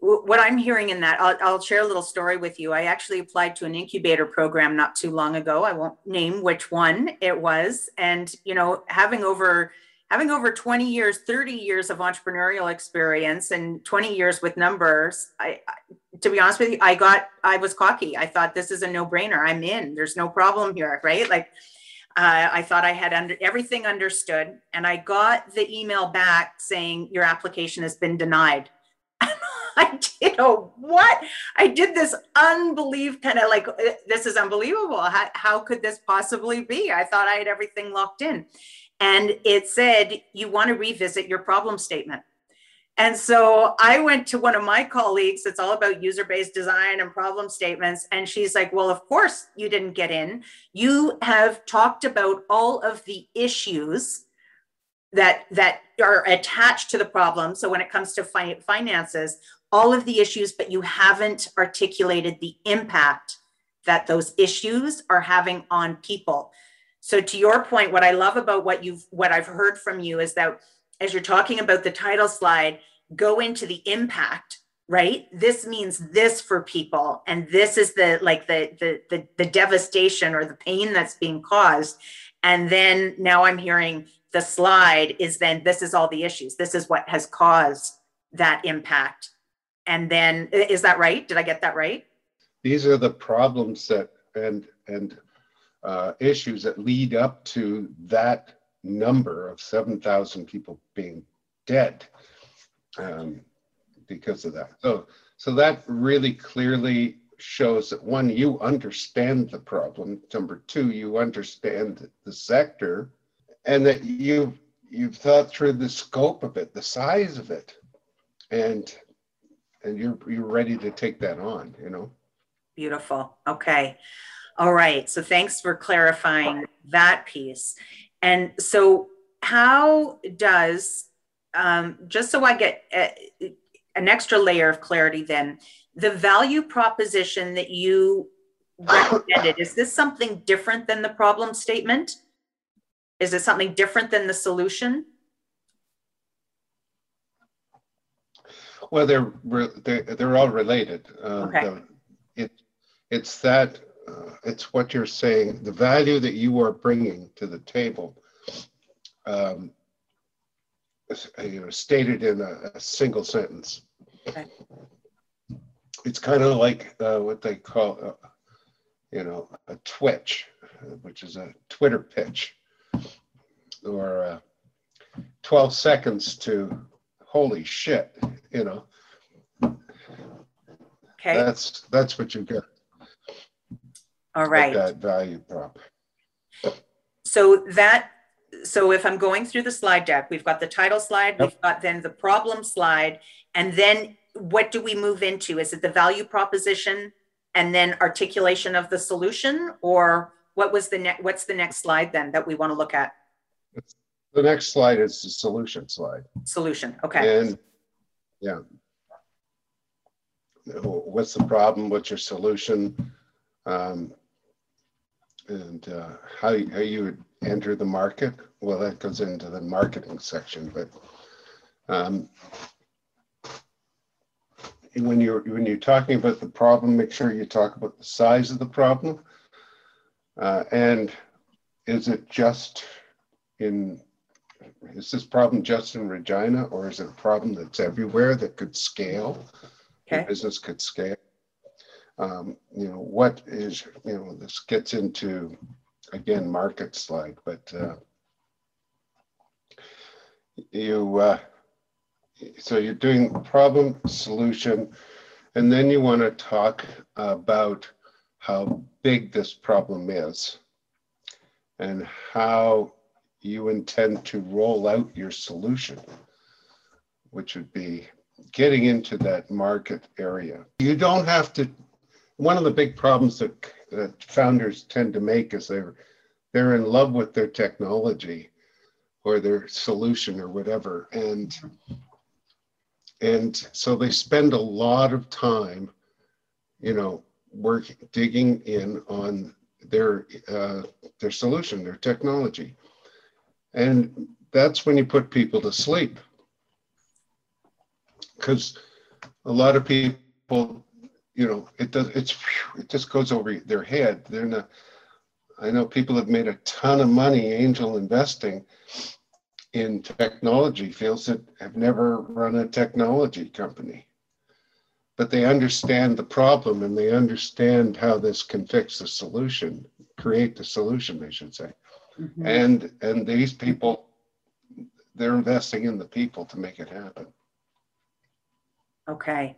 what I'm hearing in that, I'll, I'll share a little story with you. I actually applied to an incubator program not too long ago. I won't name which one it was, and you know, having over having over 20 years, 30 years of entrepreneurial experience, and 20 years with numbers, I, I to be honest with you, I got I was cocky. I thought this is a no brainer. I'm in. There's no problem here, right? Like uh, I thought I had under everything understood, and I got the email back saying your application has been denied. I did a what? I did this unbelievable kind of like this is unbelievable. How, how could this possibly be? I thought I had everything locked in, and it said you want to revisit your problem statement. And so I went to one of my colleagues that's all about user based design and problem statements. And she's like, Well, of course you didn't get in. You have talked about all of the issues that that are attached to the problem so when it comes to fi- finances all of the issues but you haven't articulated the impact that those issues are having on people so to your point what i love about what you've what i've heard from you is that as you're talking about the title slide go into the impact right? This means this for people and this is the like the the the, the devastation or the pain that's being caused. And then now i'm hearing the slide is then this is all the issues. This is what has caused that impact. And then is that right? Did i get that right? These are the problems that and and uh, issues that lead up to that number of 7,000 people being dead um, because of that. So, so that really clearly shows that one, you understand the problem. Number two, you understand the sector, and that you've you've thought through the scope of it, the size of it, and and you're you're ready to take that on. You know. beautiful okay all right so thanks for clarifying that piece and so how does um, just so i get a, an extra layer of clarity then the value proposition that you recommended is this something different than the problem statement is it something different than the solution Well, they're they're, they're all related. Um, Okay. the- It it's that uh, it's what you're saying. The value that you are bringing to the table, um, uh, you know, stated in a, a single sentence. Okay. It's kind of like uh, what they call, uh, you know, a twitch, which is a Twitter pitch, or uh, 12 seconds to holy shit, you know. okay That's that's what you get. All with right That value prop. So that, so if I'm going through the slide deck, we've got the title slide, Yep. we've got then the problem slide, and then what do we move into? Is it the value proposition and then articulation of the solution? Or what was the next, what's the next slide then that we want to look at? The next slide is the solution slide. Solution, okay, And yeah. What's the problem? What's your solution? Um, and uh, how, you- how you would enter the market? Well, that goes into the marketing section, but um, when you're when you're talking about the problem, make sure you talk about the size of the problem. Uh, and is it just in is this problem just in Regina or is it a problem that's everywhere that could scale? Okay. Business could scale. Um, you know, what is, you know, this gets into, again, market slide, but uh, you, uh, so you're doing problem, solution, and then you want to talk about how big this problem is. and how you intend to roll out your solution, which would be getting into that market area. You don't have to, one of the big problems that, that founders tend to make is they're, they're in love with their technology or their solution or whatever. And, and so they spend a lot of time, you know, work digging in on their uh, their solution, their technology, and that's when you put people to sleep because a lot of people, you know, it does it's it just goes over their head. They're not. I know people have made a ton of money angel investing in technology fields that have never run a technology company but they understand the problem and they understand how this can fix the solution, create the solution, I should say. Mm-hmm. And and these people, they're investing in the people to make it happen. Okay.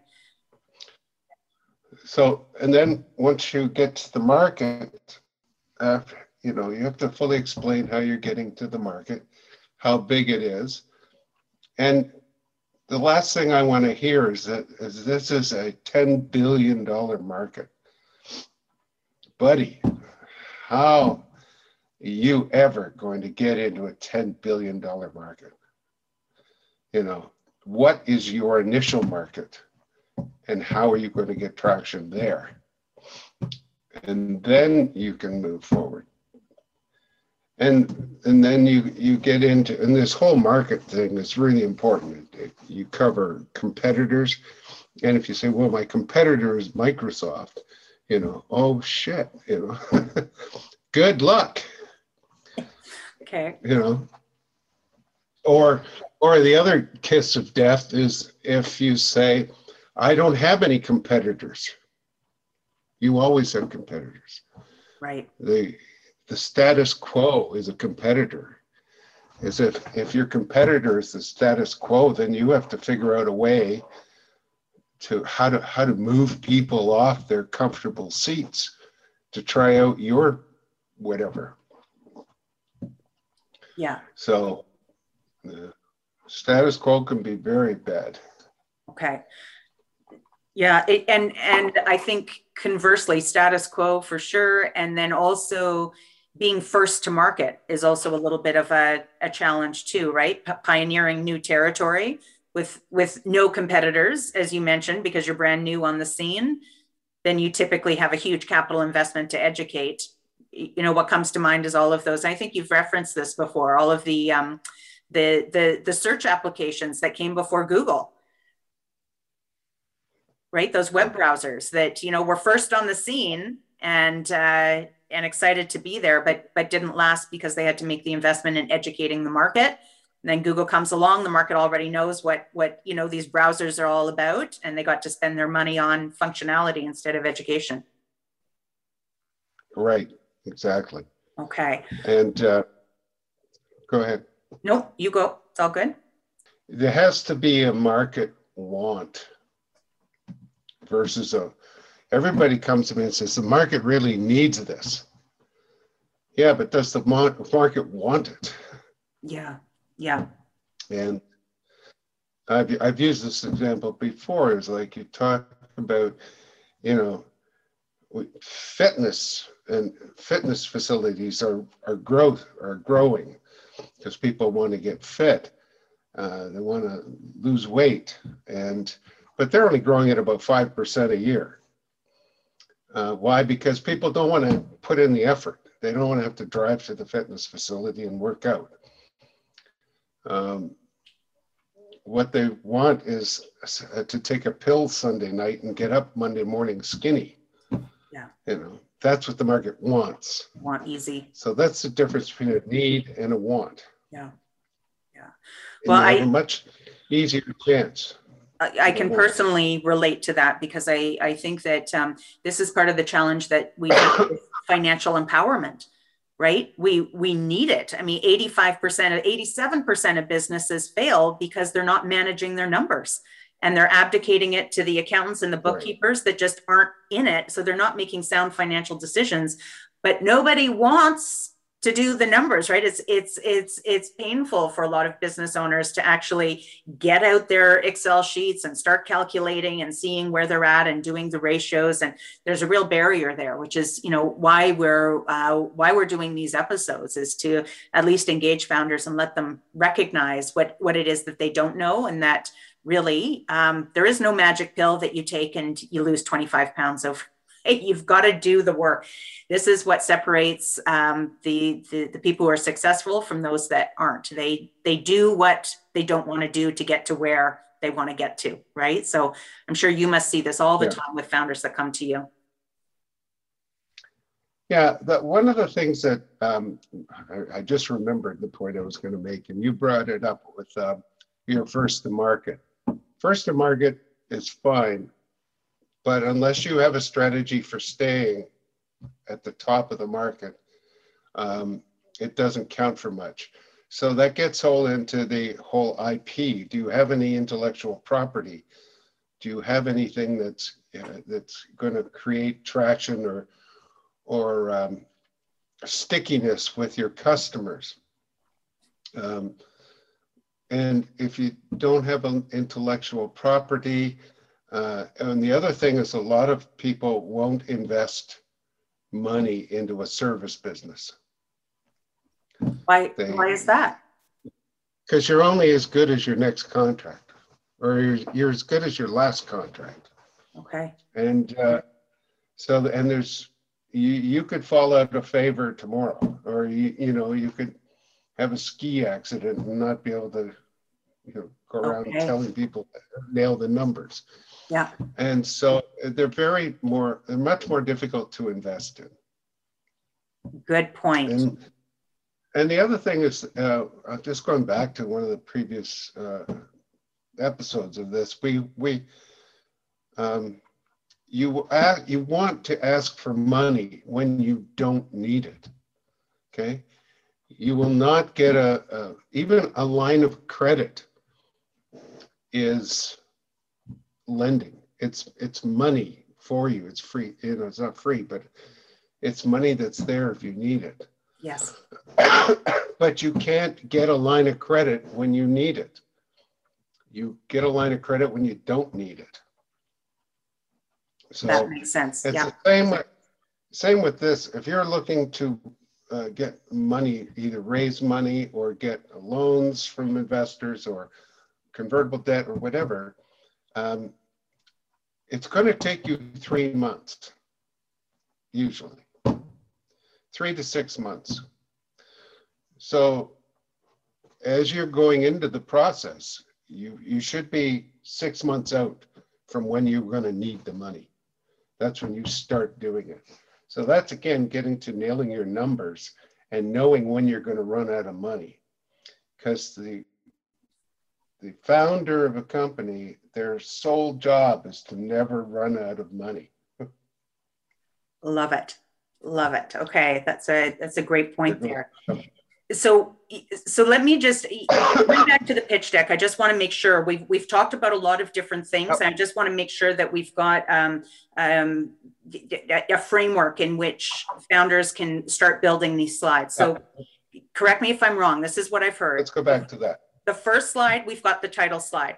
So and then once you get to the market, uh, you know, you have to fully explain how you're getting to the market, how big it is, and the last thing I want to hear is that is this is a $10 billion market. Buddy, how are you ever going to get into a $10 billion market? You know, what is your initial market and how are you going to get traction there? And then you can move forward. And and then you you get into and this whole market thing is really important. You cover competitors. And if you say well my competitor is microsoft you know oh shit you know good luck. Okay. You know or or the other kiss of death is if you say i don't have any competitors you always have competitors right they the status quo is a competitor. Is if if your competitor is the status quo, then you have to figure out a way to how to how to move people off their comfortable seats to try out your whatever. Yeah. So the status quo can be very bad. Okay. Yeah, it, and and I think conversely, status quo for sure, and then also being first to market is also a little bit of a, a challenge too, right? P- pioneering new territory with with no competitors, as you mentioned, because you're brand new on the scene. Then you typically have a huge capital investment to educate. You know what comes to mind is all of those. I think you've referenced this before. All of the um, the the the search applications that came before Google right those web browsers that you know were first on the scene and uh, and excited to be there, but but didn't last because they had to make the investment in educating the market. And then Google comes along, the market already knows what what you know these browsers are all about, and they got to spend their money on functionality instead of education. Right, exactly. Okay. And uh, go ahead. Nope, you go. It's all good. There has to be a market want versus a everybody comes to me and says the market really needs this. Yeah, but does the market want it? Yeah, yeah. And I've, I've used this example before. It's like you talk about, you know, fitness and fitness facilities are, are growth are growing because people want to get fit. Uh, they want to lose weight and but they're only growing at about 5% a year uh, why? Because people don't want to put in the effort. They don't want to have to drive to the fitness facility and work out. Um, what they want is uh, to take a pill Sunday night and get up Monday morning skinny. Yeah. You know, that's what the market wants. Want easy. So that's the difference between a need and a want. Yeah. Yeah. Well, I have a much easier chance. I can personally relate to that because I, I think that um, this is part of the challenge that we financial empowerment, right? We we need it. I mean, 85%, 87% of businesses fail because they're not managing their numbers and they're abdicating it to the accountants and the bookkeepers right. that just aren't in it. So they're not making sound financial decisions. But nobody wants to do the numbers right? It's it's it's it's painful for a lot of business owners to actually get out their excel sheets and start calculating and seeing where they're at and doing the ratios. And there's a real barrier there which is you know why we're uh, why we're doing these episodes is to at least engage founders and let them recognize what what it is that they don't know and that really um, there is no magic pill that you take and you lose 25 pounds over You've got to do the work. This is what separates um, the, the, the people who are successful from those that aren't. They they do what they don't want to do to get to where they want to get to, right? So I'm sure you must see this all the yeah. time with founders that come to you. Yeah, the, one of the things that um, I, I, just remembered the point I was going to make, and you brought it up with uh, your first to market. First to market is fine but unless you have a strategy for staying at the top of the market, um, it doesn't count for much. So that gets all into the whole IP. Do you have any intellectual property? Do you have anything that's that's going to create traction or or um, stickiness with your customers? Um, and if you don't have an intellectual property, uh, and the other thing is a lot of people won't invest money into a service business. Why, they, why is that? Because you're only as good as your next contract, or you're, you're as good as your last contract. Okay. And uh, so, and there's, you, you could fall out of favor tomorrow, or you, you know, you could have a ski accident and not be able to, you know, go around okay. telling people nail the numbers. Yeah. And so they're very more, they're much more difficult to invest in. Good point. And, and the other thing is, uh, just going back to one of the previous uh, episodes of this, we we um, you ask, you want to ask for money when you don't need it. Okay, you will not get a, a even a line of credit is lending. It's it's money for you. It's free. You know, it's not free, but it's money that's there if you need it. Yes. but you can't get a line of credit when you need it. You get a line of credit when you don't need it. So that makes sense. It's yeah. the same with, same with this. If you're looking to uh, get money, either raise money or get loans from investors or convertible debt or whatever, um, it's going to take you three months, usually, three to six months. So as you're going into the process, you, you should be six months out from when you're going to need the money. That's when you start doing it. So that's again getting to nailing your numbers and knowing when you're going to run out of money. Because the the founder of a company, their sole job is to never run out of money. Love it. Love it. Okay, that's a that's a great point there. So so let me just bring back to the pitch deck. I just want to make sure we've we've talked about a lot of different things. I just want to make sure that we've got um, um, a framework in which founders can start building these slides. So correct me if I'm wrong. This is what I've heard. Let's go back to that the first slide, we've got the title slide.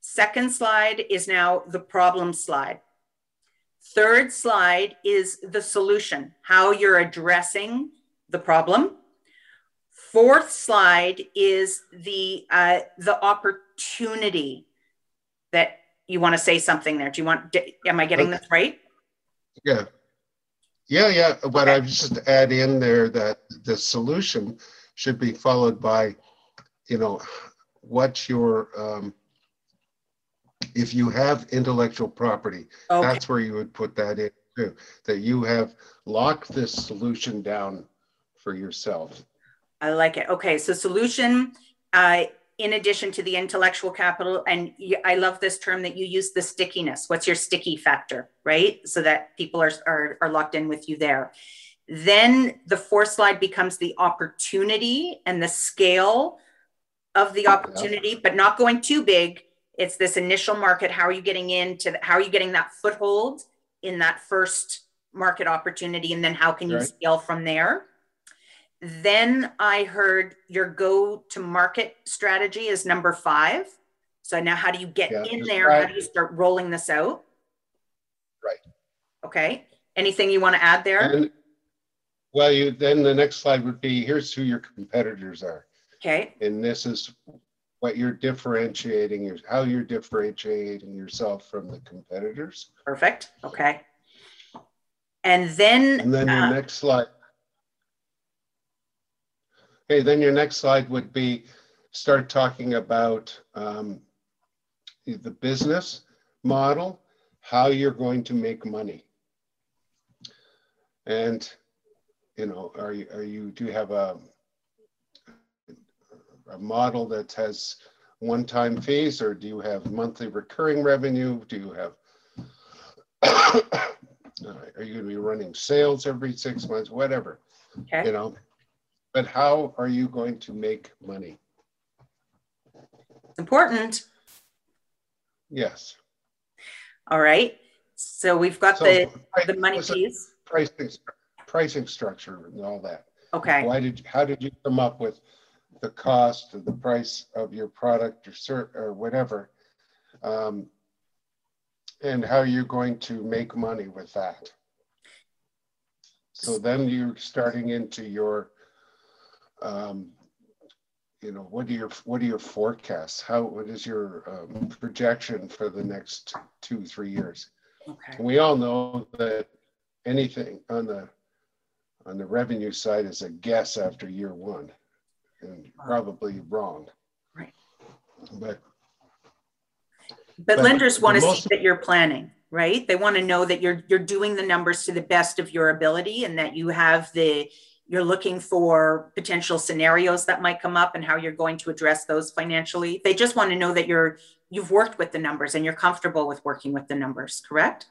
Second slide is now the problem slide. Third slide is the solution, how you're addressing the problem. Fourth slide is the uh, the opportunity that you want to say something there. Do you want? Am I getting this right? Yeah, yeah, yeah. But okay. I just add in there that the solution should be followed by you know, what's your, um, if you have intellectual property, okay. that's where you would put that in too, that you have locked this solution down for yourself. I like it. Okay, so solution, uh, in addition to the intellectual capital, and I love this term that you use, the stickiness. What's your sticky factor, right? So that people are, are, are locked in with you there. Then the fourth slide becomes the opportunity and the scale of the opportunity, but not going too big. It's this initial market. How are you getting into, the, how are you getting that foothold in that first market opportunity? And then how can you right. scale from there? Then I heard your go to market strategy is number five. So now how do you get Yeah, in there? right. How do you start rolling this out? Right. Okay. Anything you want to add there? And, well, you, then the next slide would be, here's who your competitors are. Okay. And this is what you're differentiating, your- how you're differentiating yourself from the competitors. Perfect. Okay. And then, And then your uh, next slide. Okay, then your next slide would be, start talking about um, the business model, how you're going to make money. And, you know, are you, are you, do you have a, a model that has one-time fees, or do you have monthly recurring revenue? Do you have, are you gonna be running sales every six months, whatever, okay. you know? But how are you going to make money? It's important. Yes. All right. So we've got So, the, pri- the money piece. Pricing, pricing structure and all that. Okay. Why did, how did you come up with the cost of the price of your product or cert, or whatever? Um, And how you're going to make money with that? So then you're starting into your, um, you know, what are your, what are your forecasts? How, what is your um, projection for the next two, three years? Okay. We all know that anything on the, on the revenue side is a guess after year one and probably wrong. Right. But But But lenders want to see that you're planning, right? They want to know that you're you're doing the numbers to the best of your ability and that you have the you're looking for potential scenarios that might come up and how you're going to address those financially. They just want to know that you're you've worked with the numbers and you're comfortable with working with the numbers, correct?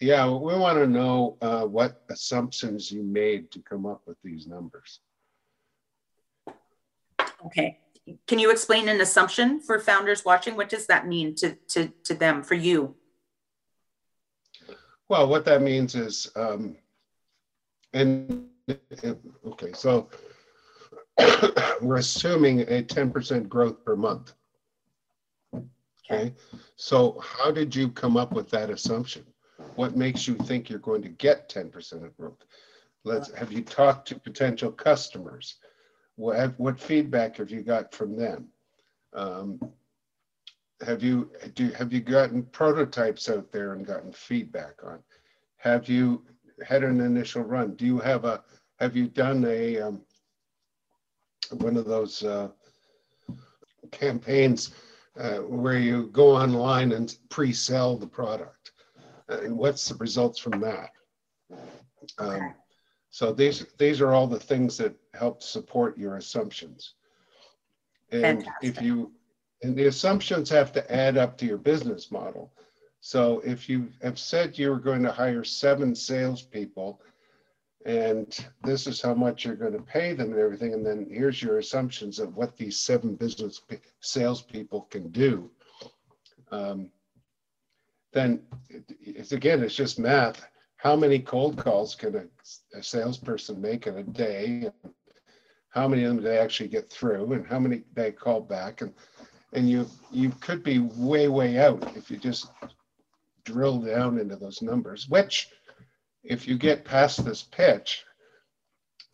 yeah, we want to know uh, what assumptions you made to come up with these numbers. Okay. Can you explain an assumption for founders watching? What does that mean to to to them for you? Well, what that means is, um, and, okay, so we're assuming a 10% growth per month. Okay, so how did you come up with that assumption? What makes you think you're going to get 10% of growth? Let's, have you talked to potential customers? What, what feedback have you got from them? Um, have you, do, have you gotten prototypes out there and gotten feedback on? Have you had an initial run? Do you have a, have you done a, um, one of those, uh, campaigns, uh, where you go online and pre-sell the product? And what's the results from that? Um, so these, these are all the things that help support your assumptions. And if you, and the assumptions have to add up to your business model. So if you have said you were going to hire seven salespeople and this is how much you're going to pay them and everything, and then here's your assumptions of what these seven business pe- salespeople can do. Um, then it's again, it's just math. How many cold calls can a, a salesperson make in a day? How many of them do they actually get through and how many they call back? And, and you, you could be way, way out if you just drill down into those numbers, which if you get past this pitch,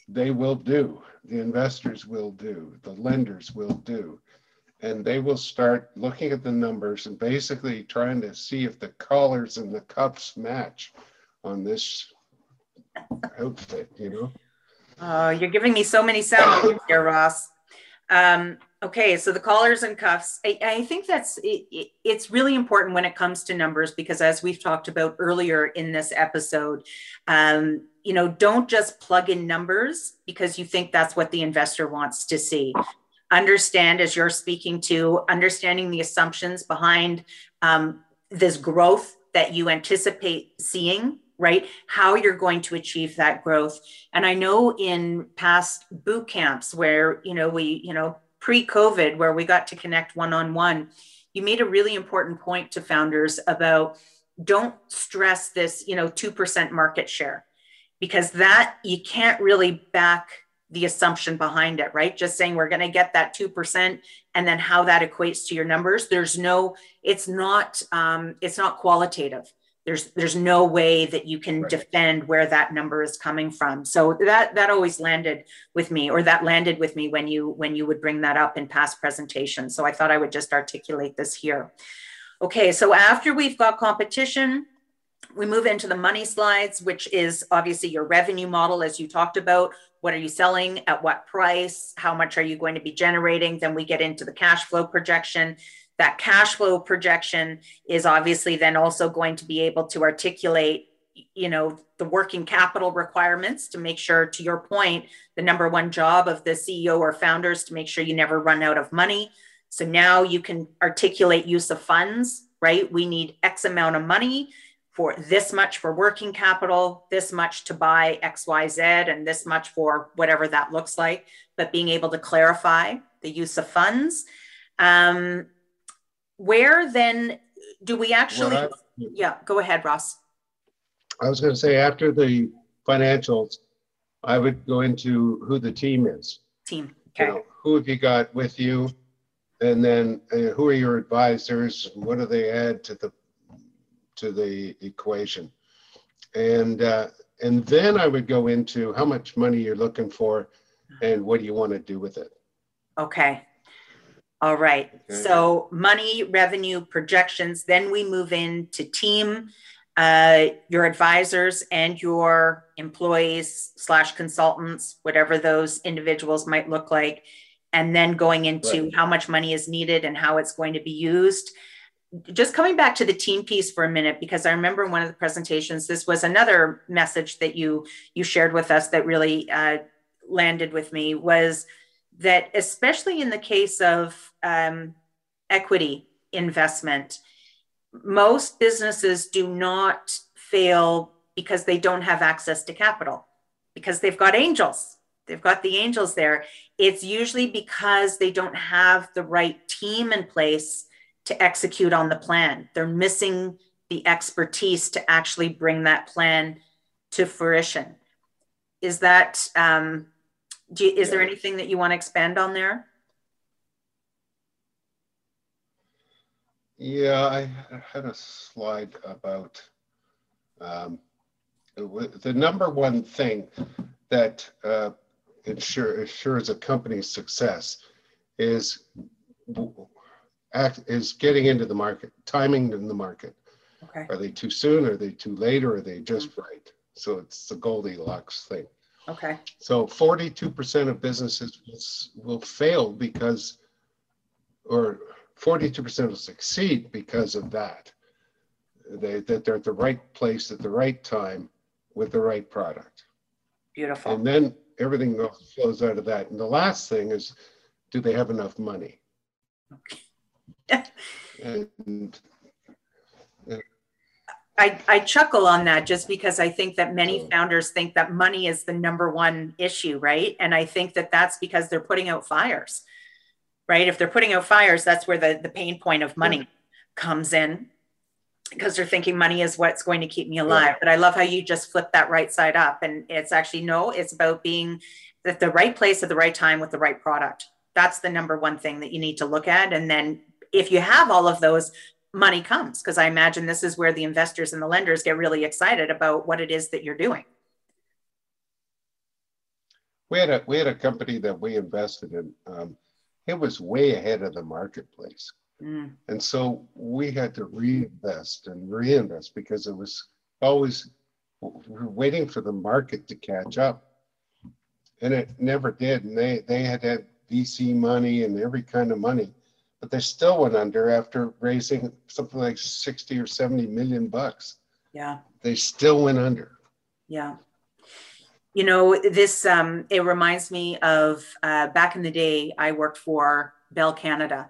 they will do, the investors will do, the lenders will do. And they will start looking at the numbers and basically trying to see if the collars and the cups match on this outfit, you know? Oh, you're giving me so many sound here, Ross. Um, okay, so the collars and cuffs. I, I think that's it, it, it's really important when it comes to numbers because, as we've talked about earlier in this episode, um, you know, don't just plug in numbers because you think that's what the investor wants to see. Understand, as you're speaking to, understanding the assumptions behind um, this growth that you anticipate seeing right? How you're going to achieve that growth. And I know in past boot camps where, you know, we, you know, pre COVID, where we got to connect one on one, you made a really important point to founders about don't stress this, you know, 2% market share. because that you can't really back the assumption behind it, right? Just saying we're going to get that 2% and then how that equates to your numbers. There's no, it's not, um, it's not qualitative. There's, there's no way that you can right. defend where that number is coming from. So that, that always landed with me or that landed with me when you, when you would bring that up in past presentations. So I thought I would just articulate this here. Okay. So after we've got competition, we move into the money slides, which is obviously your revenue model, as you talked about. What are you selling? At what price? How much are you going to be generating? Then we get into the cash flow projection. That cash flow projection is obviously then also going to be able to articulate you know the working capital requirements to make sure to your point the number one job of the ceo or founders to make sure you never run out of money so now you can articulate use of funds right we need x amount of money for this much for working capital, this much to buy XYZ, and this much for whatever that looks like, but being able to clarify the use of funds. Um, where then do we actually? I, yeah, go ahead, Ross. I was going to say after the financials, I would go into who the team is. Team. Okay. You know, who have you got with you? And then uh, who are your advisors? What do they add to the to the equation. And, uh, and then I would go into how much money you're looking for and what do you want to do with it. Okay. All right. Okay. So money, revenue, projections. Then we move into team, uh, your advisors and your employees slash consultants, whatever those individuals might look like. And then going into right. how much money is needed and how it's going to be used just coming back to the team piece for a minute because i remember in one of the presentations this was another message that you you shared with us that really uh, landed with me was that especially in the case of um, equity investment most businesses do not fail because they don't have access to capital because they've got angels they've got the angels there it's usually because they don't have the right team in place to execute on the plan. They're missing the expertise to actually bring that plan to fruition. Is that, um, you, is yeah. there anything that you want to expand on there? Yeah, I had a slide about um, the number one thing that uh, ensure, ensures a company's success is act is getting into the market, timing in the market. Okay. Are they too soon? Are they too late? Or are they just mm-hmm. right? So it's the Goldilocks thing. Okay. So 42% of businesses will fail because, or 42% will succeed because of that. They, that they're at the right place at the right time with the right product. Beautiful. And then everything flows out of that. And the last thing is, do they have enough money? Okay and, I, I chuckle on that just because I think that many oh. founders think that money is the number one issue, right? And I think that that's because they're putting out fires, right? If they're putting out fires, that's where the, the pain point of money comes in because they're thinking money is what's going to keep me alive. Yeah. But I love how you just flip that right side up. And it's actually, no, it's about being at the right place at the right time with the right product. That's the number one thing that you need to look at. And then if you have all of those, money comes because I imagine this is where the investors and the lenders get really excited about what it is that you're doing. We had a we had a company that we invested in. Um, it was way ahead of the marketplace, mm. and so we had to reinvest and reinvest because it was always waiting for the market to catch up, and it never did. And they they had had VC money and every kind of money but they still went under after raising something like 60 or 70 million bucks. Yeah. They still went under. Yeah. You know, this, um, it reminds me of uh, back in the day, I worked for Bell Canada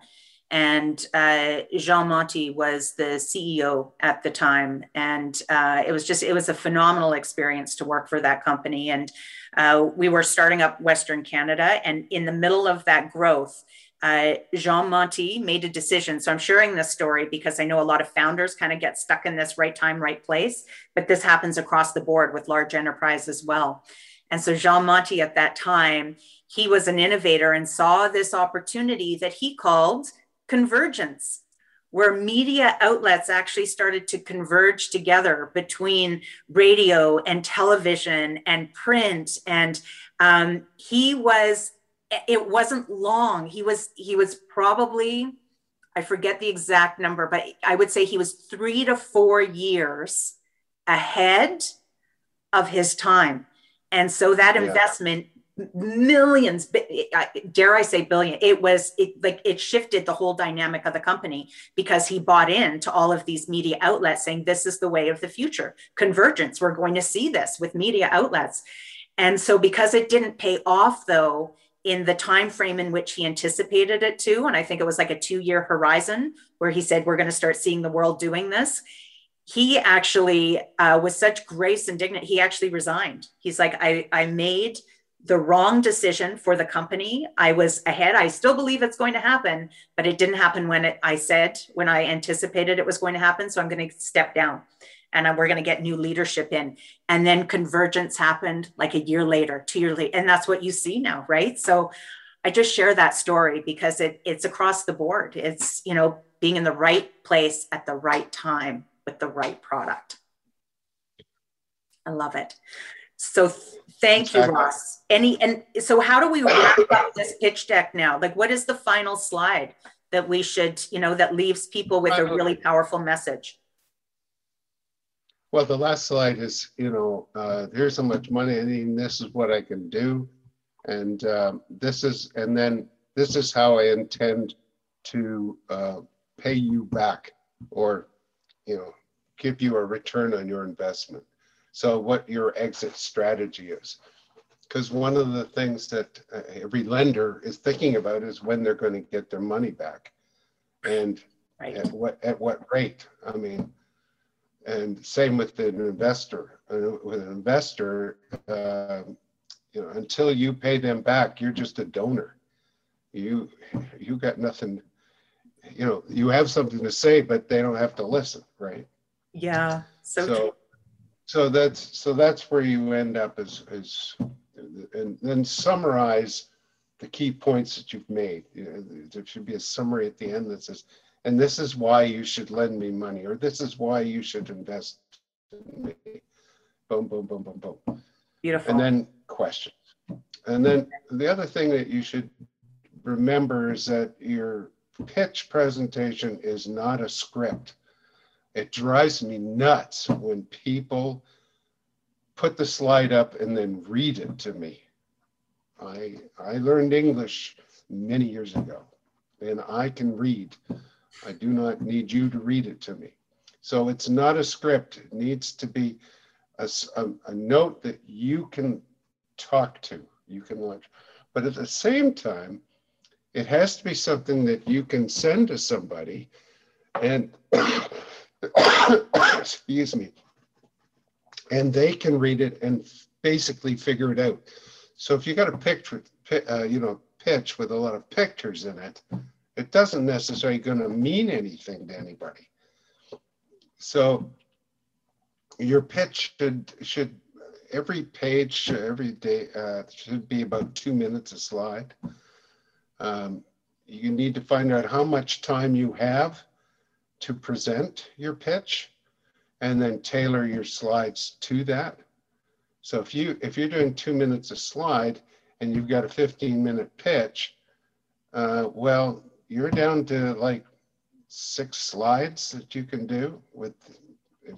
and uh, Jean Monty was the CEO at the time, and uh, it was just it was a phenomenal experience to work for that company. And uh, we were starting up Western Canada, and in the middle of that growth, uh, Jean Monty made a decision. So I'm sharing this story because I know a lot of founders kind of get stuck in this right time, right place, but this happens across the board with large enterprise as well. And so Jean Monty at that time, he was an innovator and saw this opportunity that he called convergence where media outlets actually started to converge together between radio and television and print and um, he was it wasn't long. He was he was probably i forget the exact number but i would say he was three to four years ahead of his time. And so that yeah. investment millions dare i say billion it was it like it shifted the whole dynamic of the company because he bought into all of these media outlets saying this is the way of the future. Convergence. We're going to see this with media outlets. And so because it didn't pay off though in the time frame in which he anticipated it to and i think it was like a two year horizon where he said we're going to start seeing the world doing this he actually uh, with such grace and dignity he actually resigned he's like i i made the wrong decision for the company. I was ahead. I still believe it's going to happen, but it didn't happen when it, I said, when I anticipated it was going to happen. So I'm going to step down and uh, we're going to get new leadership in. And then convergence happened like a year later, two years later. And that's what you see now, right? So I just share that story because it, it's across the board. It's, you know, being in the right place at the right time with the right product. I love it. So thank exactly. you, Ross. Any and so how do we wrap up this pitch deck now? Like what is the final slide that we should, you know, that leaves people with a really powerful message? Well, the last slide is, you know, uh, here's how much money I need, and this is what I can do. And um, this is, and then this is how I intend to uh, pay you back or, you know, give you a return on your investment. So what your exit strategy is. Because one of the things that uh, every lender is thinking about is when they're going to get their money back and right. at what at what rate. I mean, and same with an investor. Uh, with an investor, uh, you know, until you pay them back, you're just a donor. You you got nothing. You know, you have something to say, but they don't have to listen, right? Yeah. So, so so that's so that's where you end up as as and then summarize the key points that you've made. You know, there should be a summary at the end that says, and this is why you should lend me money, or this is why you should invest in me. Boom, boom, boom, boom, boom. Beautiful. And then questions. And then the other thing that you should remember is that your pitch presentation is not a script. It drives me nuts when people put the slide up and then read it to me. I I learned English many years ago and I can read. I do not need you to read it to me. So it's not a script. It needs to be a, a, a note that you can talk to, you can watch. But at the same time, it has to be something that you can send to somebody and excuse me, and they can read it and basically figure it out. So if you got a picture, uh, you know, pitch with a lot of pictures in it, it doesn't necessarily going to mean anything to anybody. So your pitch should should every page every day uh, should be about two minutes a slide. Um, you need to find out how much time you have to present your pitch and then tailor your slides to that. So if you if you're doing two minutes a slide and you've got a 15 minute pitch, uh, well, you're down to like six slides that you can do with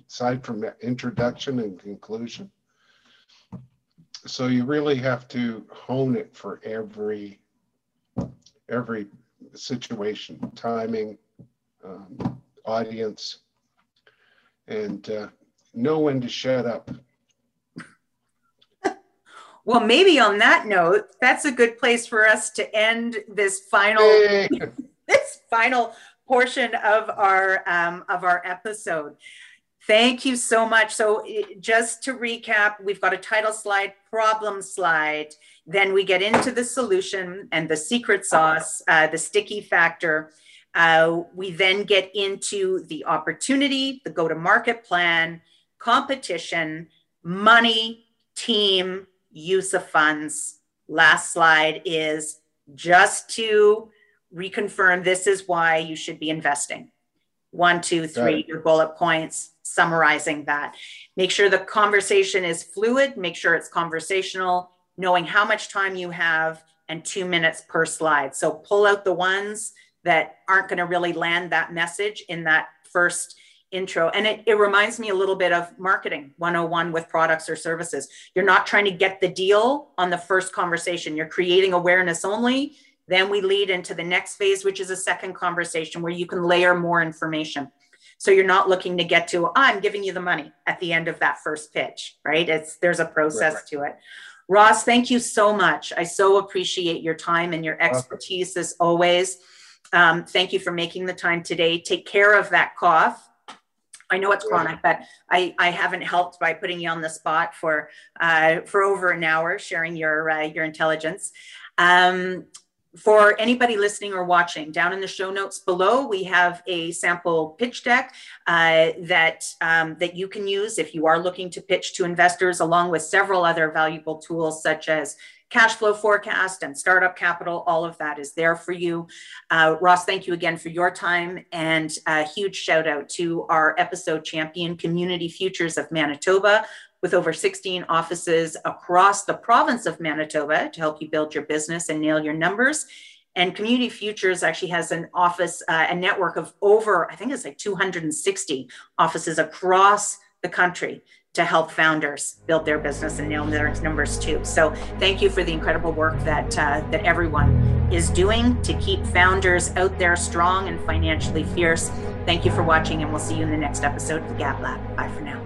aside from introduction and conclusion. So you really have to hone it for every every situation, timing, um, audience and uh, know when to shut up. Well, maybe on that note, that's a good place for us to end this final final portion of our um, of our episode. Thank you so much. So, just to recap, we've got a title slide, problem slide. Then we get into the solution and the secret sauce, uh, the sticky factor. Uh, we then get into the opportunity, the go to market plan, competition, money, team, use of funds. Last slide is just to reconfirm this is why you should be investing. One, two, three, your bullet points summarizing that. Make sure the conversation is fluid, make sure it's conversational, knowing how much time you have and two minutes per slide. So pull out the ones that aren't going to really land that message in that first intro. And it, it reminds me a little bit of marketing 101 with products or services. You're not trying to get the deal on the first conversation, you're creating awareness only. Then we lead into the next phase, which is a second conversation where you can layer more information. So you're not looking to get to, I'm giving you the money at the end of that first pitch, right? It's there's a process right, right. to it. Ross, thank you so much. I so appreciate your time and your expertise as always. Um, thank you for making the time today. Take care of that cough. I know it's chronic, but I, I haven't helped by putting you on the spot for uh, for over an hour, sharing your uh, your intelligence. Um, for anybody listening or watching, down in the show notes below, we have a sample pitch deck uh, that um, that you can use if you are looking to pitch to investors, along with several other valuable tools such as cash flow forecast and startup capital. All of that is there for you. Uh, Ross, thank you again for your time, and a huge shout out to our episode champion, Community Futures of Manitoba, with over 16 offices across the province of Manitoba to help you build your business and nail your numbers. And Community Futures actually has an office, uh, a network of over, I think it's like 260 offices across the country to help founders build their business and nail their numbers too. So thank you for the incredible work that uh, that everyone is doing to keep founders out there strong and financially fierce. Thank you for watching, and we'll see you in the next episode of the Gab Lab. Bye for now.